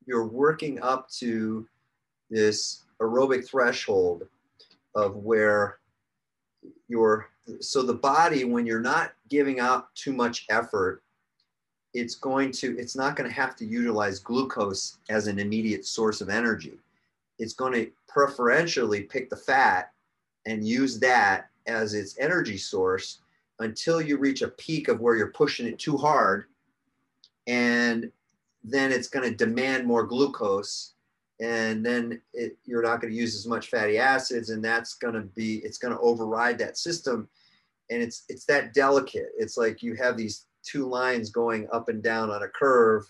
you're working up to this aerobic threshold of where your so the body when you're not giving out too much effort it's going to it's not going to have to utilize glucose as an immediate source of energy. It's going to preferentially pick the fat and use that as its energy source until you reach a peak of where you're pushing it too hard and then it's going to demand more glucose and then it, you're not going to use as much fatty acids and that's going to be it's going to override that system. And it's it's that delicate. It's like you have these two lines going up and down on a curve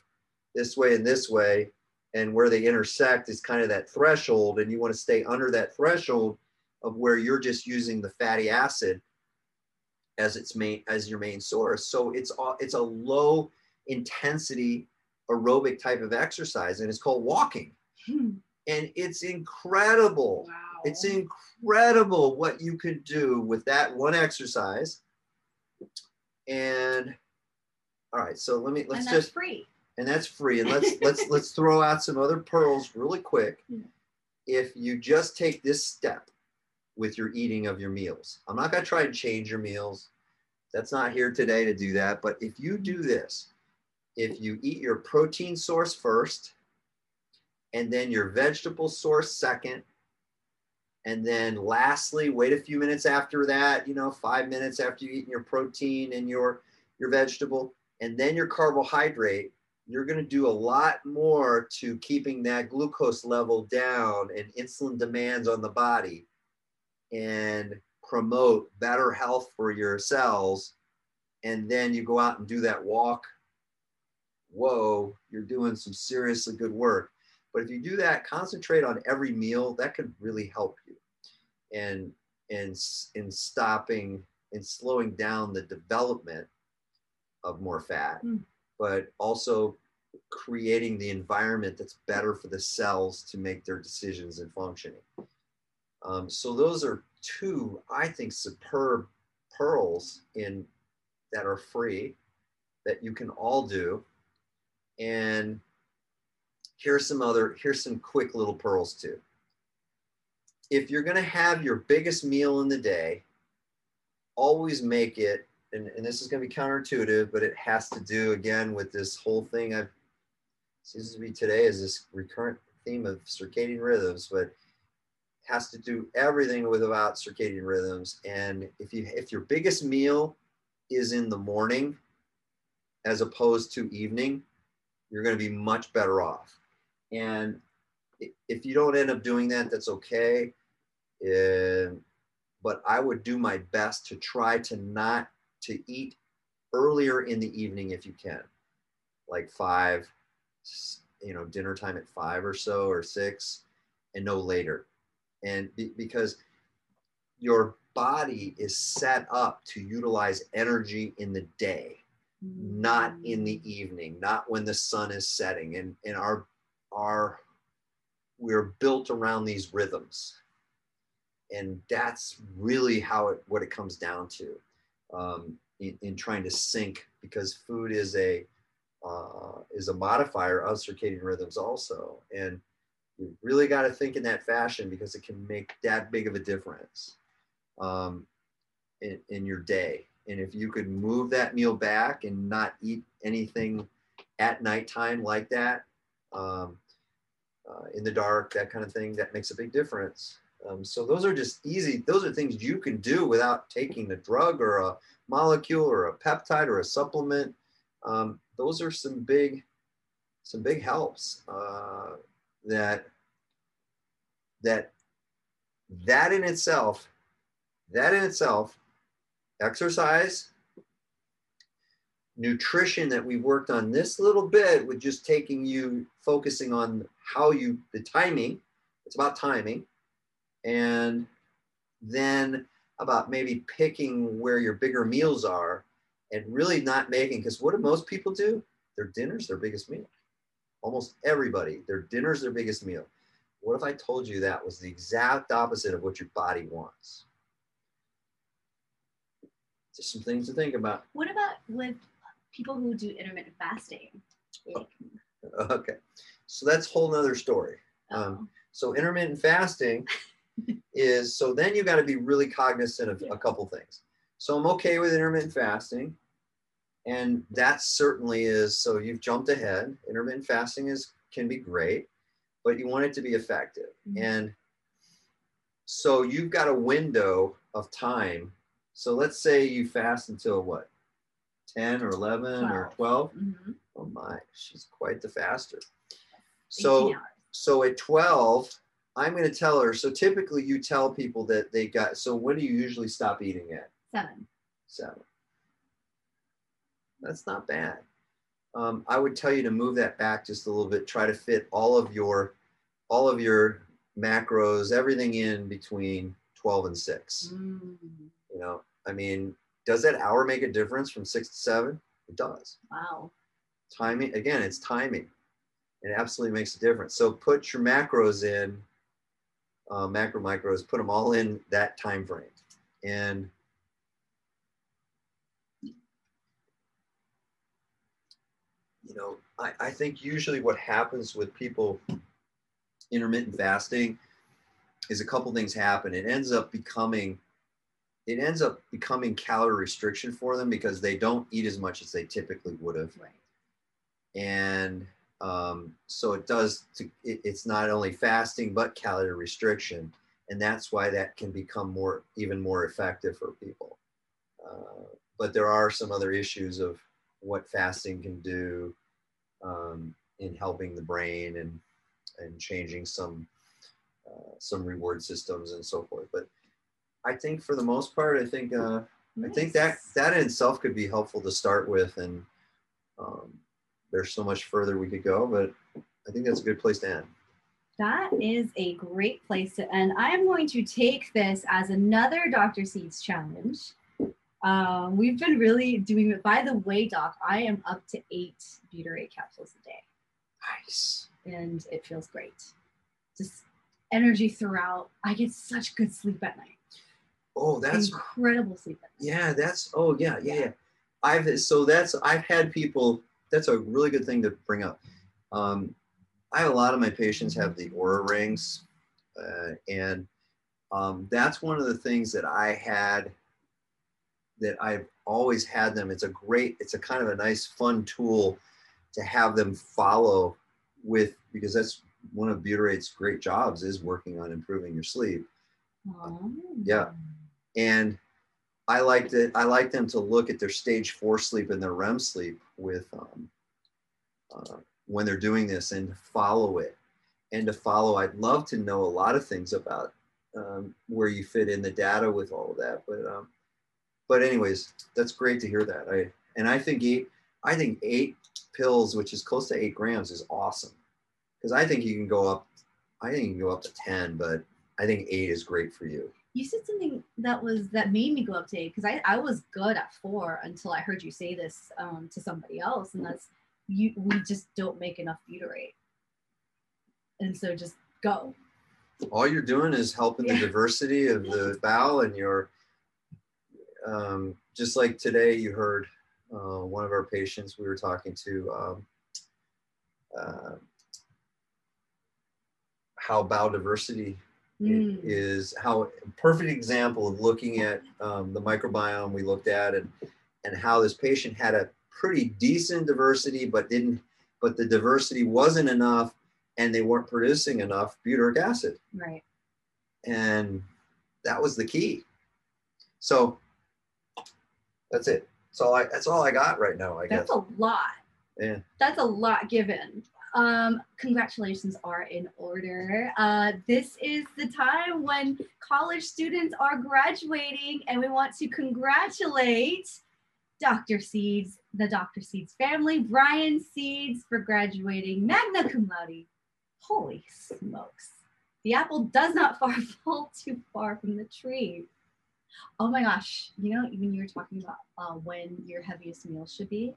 this way and this way and where they intersect is kind of that threshold and you want to stay under that threshold of where you're just using the fatty acid as its main as your main source so it's it's a low intensity aerobic type of exercise and it's called walking hmm. and it's incredible wow. it's incredible what you can do with that one exercise and all right so let me let's and that's just free and that's free and let's let's let's throw out some other pearls really quick yeah. if you just take this step with your eating of your meals. I'm not going to try and change your meals. That's not here today to do that. But if you do mm-hmm. this, if you eat your protein source first, and then your vegetable source second, and then lastly, wait a few minutes after that, you know, five minutes after you eaten your protein and your, your vegetable, and then your carbohydrate, you're going to do a lot more to keeping that glucose level down and insulin demands on the body and promote better health for your cells. And then you go out and do that walk. Whoa you're doing some seriously good work. But if you do that concentrate on every meal that could really help you. And and in stopping and slowing down the development of more fat mm. but also creating the environment that's better for the cells to make their decisions and functioning um, so those are two, I think, superb pearls in that are free that you can all do. And here's some other, here's some quick little pearls too. If you're gonna have your biggest meal in the day, always make it, and, and this is gonna be counterintuitive, but it has to do again with this whole thing I've seems to be today is this recurrent theme of circadian rhythms, but has to do everything with about circadian rhythms. And if you if your biggest meal is in the morning as opposed to evening, you're going to be much better off. And if you don't end up doing that, that's okay. But I would do my best to try to not to eat earlier in the evening if you can, like five, you know, dinner time at five or so or six, and no later. And be, because your body is set up to utilize energy in the day mm-hmm. not in the evening not when the sun is setting. And and our our we're built around these rhythms. And that's really how it what it comes down to um, in, in, trying to sync because food is a uh, is a modifier of circadian rhythms also and you really got to think in that fashion because it can make that big of a difference um, in, in your day. And if you could move that meal back and not eat anything at nighttime like that, um, uh, in the dark, that kind of thing, that makes a big difference. Um, so those are just easy. Those are things you can do without taking a drug or a molecule or a peptide or a supplement. Um, those are some big, some big helps. Uh, that that that in itself that in itself exercise nutrition that we worked on this little bit with just taking you focusing on how you the timing it's about timing and then about maybe picking where your bigger meals are and really not making because what do most people do their dinner's their biggest meal almost everybody, their dinner's their biggest meal. What if I told you that was the exact opposite of what your body wants? Just some things to think about. What about with people who do intermittent fasting? Like, Okay, so that's a whole nother story. Um, so intermittent fasting is so then you got to be really cognizant of Yeah. a couple things. So I'm okay with intermittent fasting, and that certainly is. So you've jumped ahead. Intermittent fasting is can be great, but you want it to be effective, Mhm. and so you've got a window of time. So let's say you fast until what, ten or eleven or twelve. mhm, Oh my, she's quite the faster. So so at 12, I'm going to tell her. So typically you tell people that they got, so when do you usually stop eating at? seven. Seven. That's not bad. Um, I would tell you to move that back just a little bit. Try to fit all of your, all of your macros, everything in between 12 and six. Mm, You know, I mean, does that hour make a difference from six to seven? It does. wow. timing again it's timing it absolutely makes a difference so put your macros in uh, macro micros put them all in that time frame. And you know I, I think usually what happens with people intermittent fasting is a couple things happen. It ends up becoming it ends up becoming calorie restriction for them because they don't eat as much as they typically would have. Right. and um, so it does to, it, it's not only fasting but calorie restriction. And that's why that can become more even more effective for people. Uh, but there are some other issues of what fasting can do um, in helping the brain and and changing some uh, some reward systems and so forth. But i think for the most part i think uh, I think that that in itself could be helpful to start with, and um, there's so much further we could go, but I think that's a good place to end. That is a great place to end. I am going to take this as another Dr. Seeds challenge. Um, we've been really doing it. By the way, Doc, I am up to eight butyrate capsules a day, Nice. and it feels great. Just energy throughout. I get such good sleep at night. Oh, that's incredible sleep at night. yeah. That's oh yeah yeah yeah. I've so that's I've had people. That's a really good thing to bring up. Um, I have a lot of my patients have the Oura rings, uh, and um, that's one of the things that I had that I've always had them. It's a great, it's a kind of a nice, fun tool to have them follow with because that's one of Butyrate's great jobs is working on improving your sleep. Oh. Yeah. And I like that. I like them to look at their stage four sleep and their REM sleep with um, uh, when they're doing this and to follow it and to follow. I'd love to know a lot of things about um, where you fit in the data with all of that. But um, but anyways, that's great to hear that. I and I think eight. I think eight pills, which is close to eight grams, is awesome because I think you can go up. I think you can go up to ten, but I think eight is great for you. You said something that was that made me go up to eight because I, I was good at four until I heard you say this um, to somebody else, and that's you we just don't make enough butyrate, and so just go. all you're doing is helping the diversity of the bowel and your um, just like today you heard uh, one of our patients we were talking to um, uh, how bowel diversity i- Mm. is how a perfect example of looking at um, the microbiome we looked at and and how this patient had a pretty decent diversity but didn't but the diversity wasn't enough and they weren't producing enough butyric acid Right. and that was the key. So that's it. That's all I. That's all I got right now. I guess. That's a lot. Yeah. That's a lot given. Um, congratulations are in order. Uh, this is the time when college students are graduating, and we want to congratulate Dr. Seeds, the Dr. Seeds family, Brian Seeds, for graduating magna cum laude. Holy smokes. The apple does not far fall too far from the tree. Oh my gosh. You know, even you were talking about uh, when your heaviest meal should be,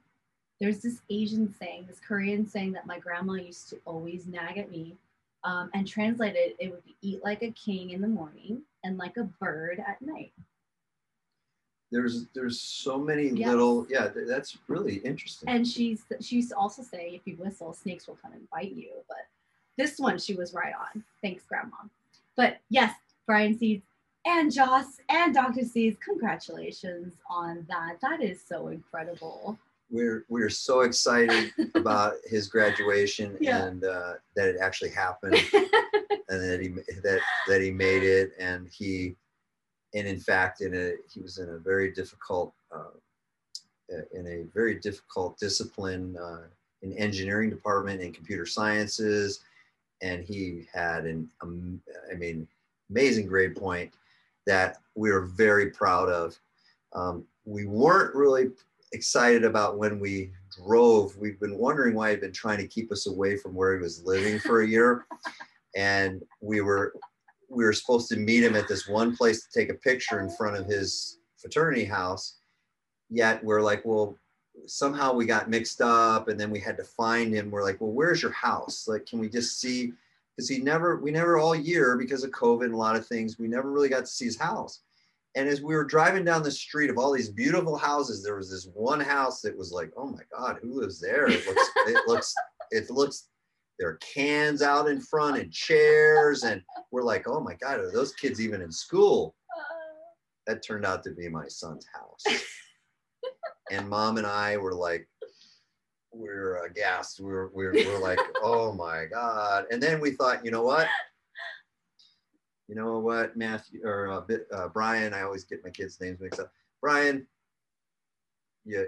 there's this Asian saying, this Korean saying that my grandma used to always nag at me Um, and translated, it would be eat like a king in the morning and like a bird at night. There's there's so many Yes. little yeah. th- That's really interesting. And she's she used to also say, if you whistle, snakes will come and bite you. But this one, she was right on. Thanks, Grandma. But yes, Brian Seeds and Joss and Dr. Seeds, congratulations on that. That is so incredible. We're we're so excited about his graduation Yeah. and uh, that it actually happened and that he that that he made it. And he and in fact in a he was in a very difficult uh, in a very difficult discipline uh, in engineering department in computer sciences. And he had an um, i mean amazing grade point that we were very proud of. Um, we weren't really excited about when we drove. We've been wondering why he'd been trying to keep us away from where he was living for a year. And we were we were supposed to meet him at this one place to take a picture in front of his fraternity house. Yet we're like well somehow we got mixed up and then we had to find him. We're like well where's your house? Like can we just see? Because he never we never all year because of covid and a lot of things we never really got to see his house and as we were driving down the street of all these beautiful houses there was this one house that was like oh my god who lives there? It looks it looks it looks there are cans out in front and chairs and we're like oh my god are those kids even in school? Uh. That turned out to be my son's house. And mom and i were like we're aghast. We're, we're, we're like oh my god. And then we thought you know what you know what matthew or uh, uh, brian i always get my kids names mixed up brian you,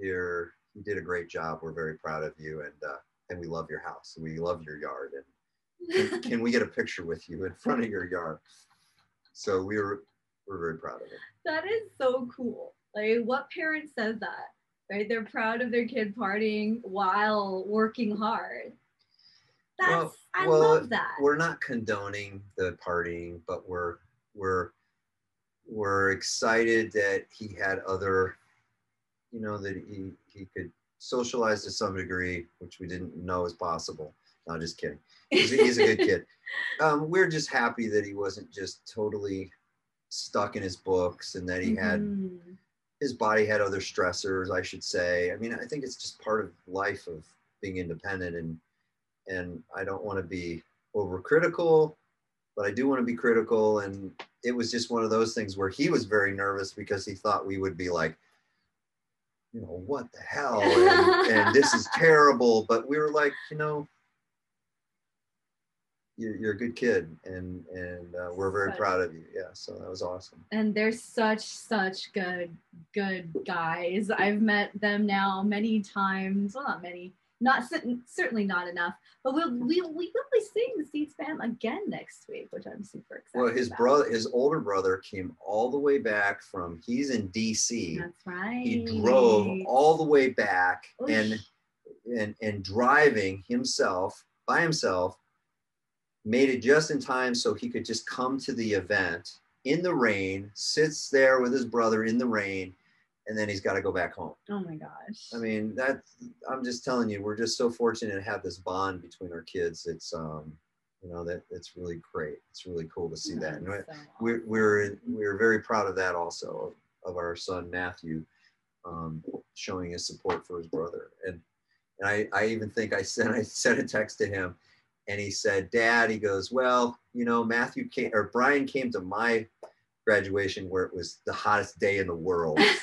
you're you did a great job we're very proud of you and uh, and we love your house we love your yard and can, can we get a picture with you in front of your yard so we were we're very proud of it that is so cool. Like, what parent says that? Right? They're proud of their kid partying while working hard. That's Well- I well, love that. we're not condoning the partying, but we're we're we're excited that he had other, you know, that he he could socialize to some degree, which we didn't know was possible. No, just kidding. He's a, he's a good kid. Um, we're just happy that he wasn't just totally stuck in his books and that he had Mhm. his body had other stressors i should say i mean i think it's just part of life of being independent and and i don't want to be overcritical but i do want to be critical and it was just one of those things where he was very nervous because he thought we would be like you know what the hell? and, and this is terrible but we were like you know you're, you're a good kid and and uh, we're very proud of you. Yeah so that was awesome. And they're such such good good guys. I've met them now many times well not many not certainly not enough but we'll we, we will be seeing the seeds fam again next week which i'm super excited Well, his about. brother, his older brother, came all the way back from. He's in D.C. that's right He drove all the way back, Oof. and and and driving himself by himself, made it just in time so he could just come to the event in the rain. Sits there with his brother in the rain, and then he's got to go back home. oh my gosh I mean, that I'm just telling you, we're just so fortunate to have this bond between our kids. It's um, you know, that it's really great. It's really cool to see that. And so we're we're we're very proud of that also of, of our son Matthew um, showing his support for his brother and and I, I even think I sent I sent a text to him and he said dad he goes well you know Matthew came or Brian came to my graduation where it was the hottest day in the world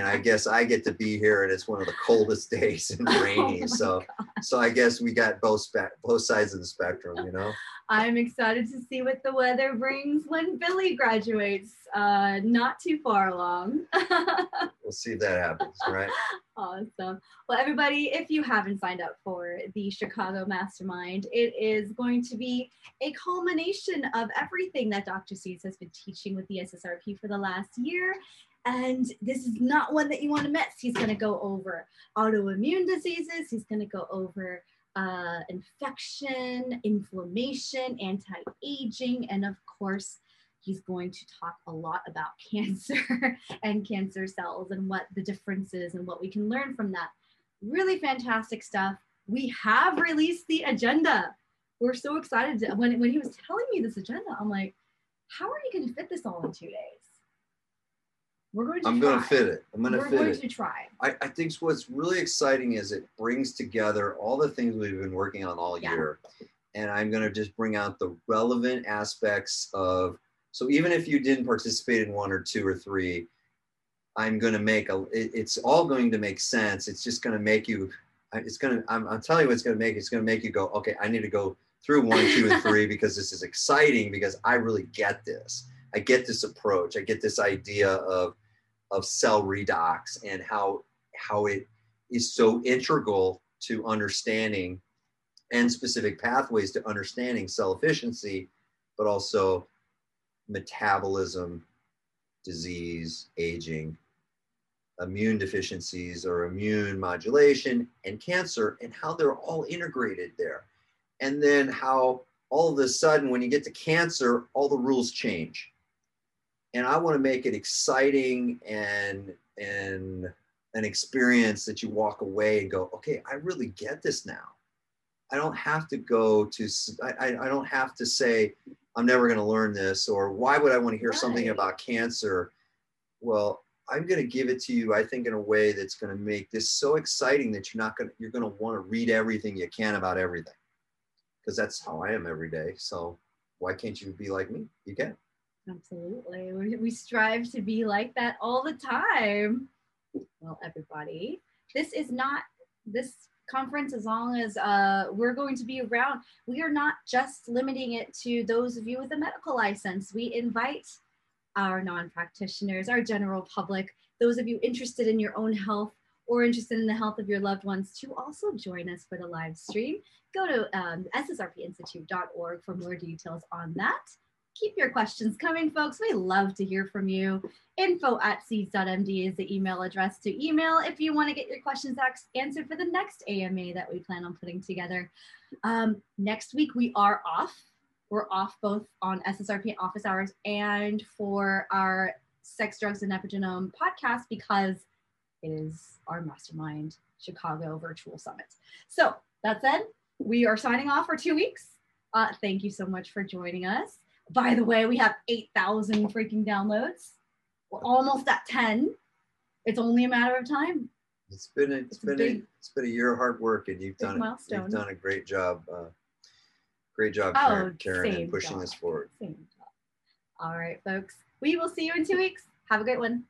and I guess I get to be here and it's one of the coldest days and rainy Oh so so I guess we got both spe- both sides of the spectrum you know I'm excited to see what the weather brings when Billy graduates. Uh, not too far along. we'll see if that happens right awesome. Well, everybody, if you haven't signed up for the Chicago Mastermind, it is going to be a culmination of everything that Dr. Seeds has been teaching with the SSRP for the last year. And this is not one that you want to miss. He's going to go over autoimmune diseases. He's going to go over uh, infection, inflammation, anti aging, and of course, he's going to talk a lot about cancer and cancer cells and what the difference is and what we can learn from that. Really fantastic stuff. We have released the agenda. we're so excited to, when when he was telling me this agenda. I'm like, how are you going to fit this all in two days? We're going to. I'm try. going to fit it. I'm going to We're fit going it. to try. I, I think what's really exciting is it brings together all the things we've been working on all Yeah. year. And I'm going to just bring out the relevant aspects of, so even if you didn't participate in one or two or three, I'm going to make a, it- it's all going to make sense. It's just going to make you, it's going to, I'm, I'm telling you what it's going to make. It's going to make you go, okay, I need to go through one, two, and three because this is exciting because I really get this. I get this approach. I get this idea of, of cell redox and how how it is so integral to understanding and specific pathways to understanding cell efficiency, but also metabolism, disease, aging, immune deficiencies or immune modulation, and cancer, and how they're all integrated there. And then how all of a sudden, when you get to cancer, all the rules change and I want to make it exciting and and an experience that you walk away and go, okay, I really get this now. I don't have to go to I don't have to say I'm never going to learn this or why would I want to hear something about cancer? Well, I'm going to give it to you I think in a way that's going to make this so exciting that you're not going to you're going to want to read everything you can about everything. Because that's how I am every day. So why can't you be like me? You can. Absolutely. We, we strive to be like that all the time. Well, everybody, this is not this conference as long as uh, we're going to be around. We are not just limiting it to those of you with a medical license. We invite our non practitioners, our general public, those of you interested in your own health or interested in the health of your loved ones to also join us for the live stream. Go to um, ssrpinstitute.org for more details on that keep your questions coming, folks. We love to hear from you. Info at seeds.md is the email address to email if you want to get your questions answered for the next AMA that we plan on putting together. Um, next week, we are off. We're off both on SSRP office hours and for our Sex, Drugs, and Epigenome podcast because it is our Mastermind Chicago Virtual Summit. So that said, we are signing off for two weeks. Uh, thank you so much for joining us. By the way, we have 8,000 freaking downloads. We're almost at 10. It's only a matter of time. It's been a, it's It's a been a, big- it's been a year of hard work, and you've done it. milestone. You've done a great job. Uh, great job, Oh, Karen, Karen same pushing job. this forward. All right, folks. We will see you in two weeks. Have a great one.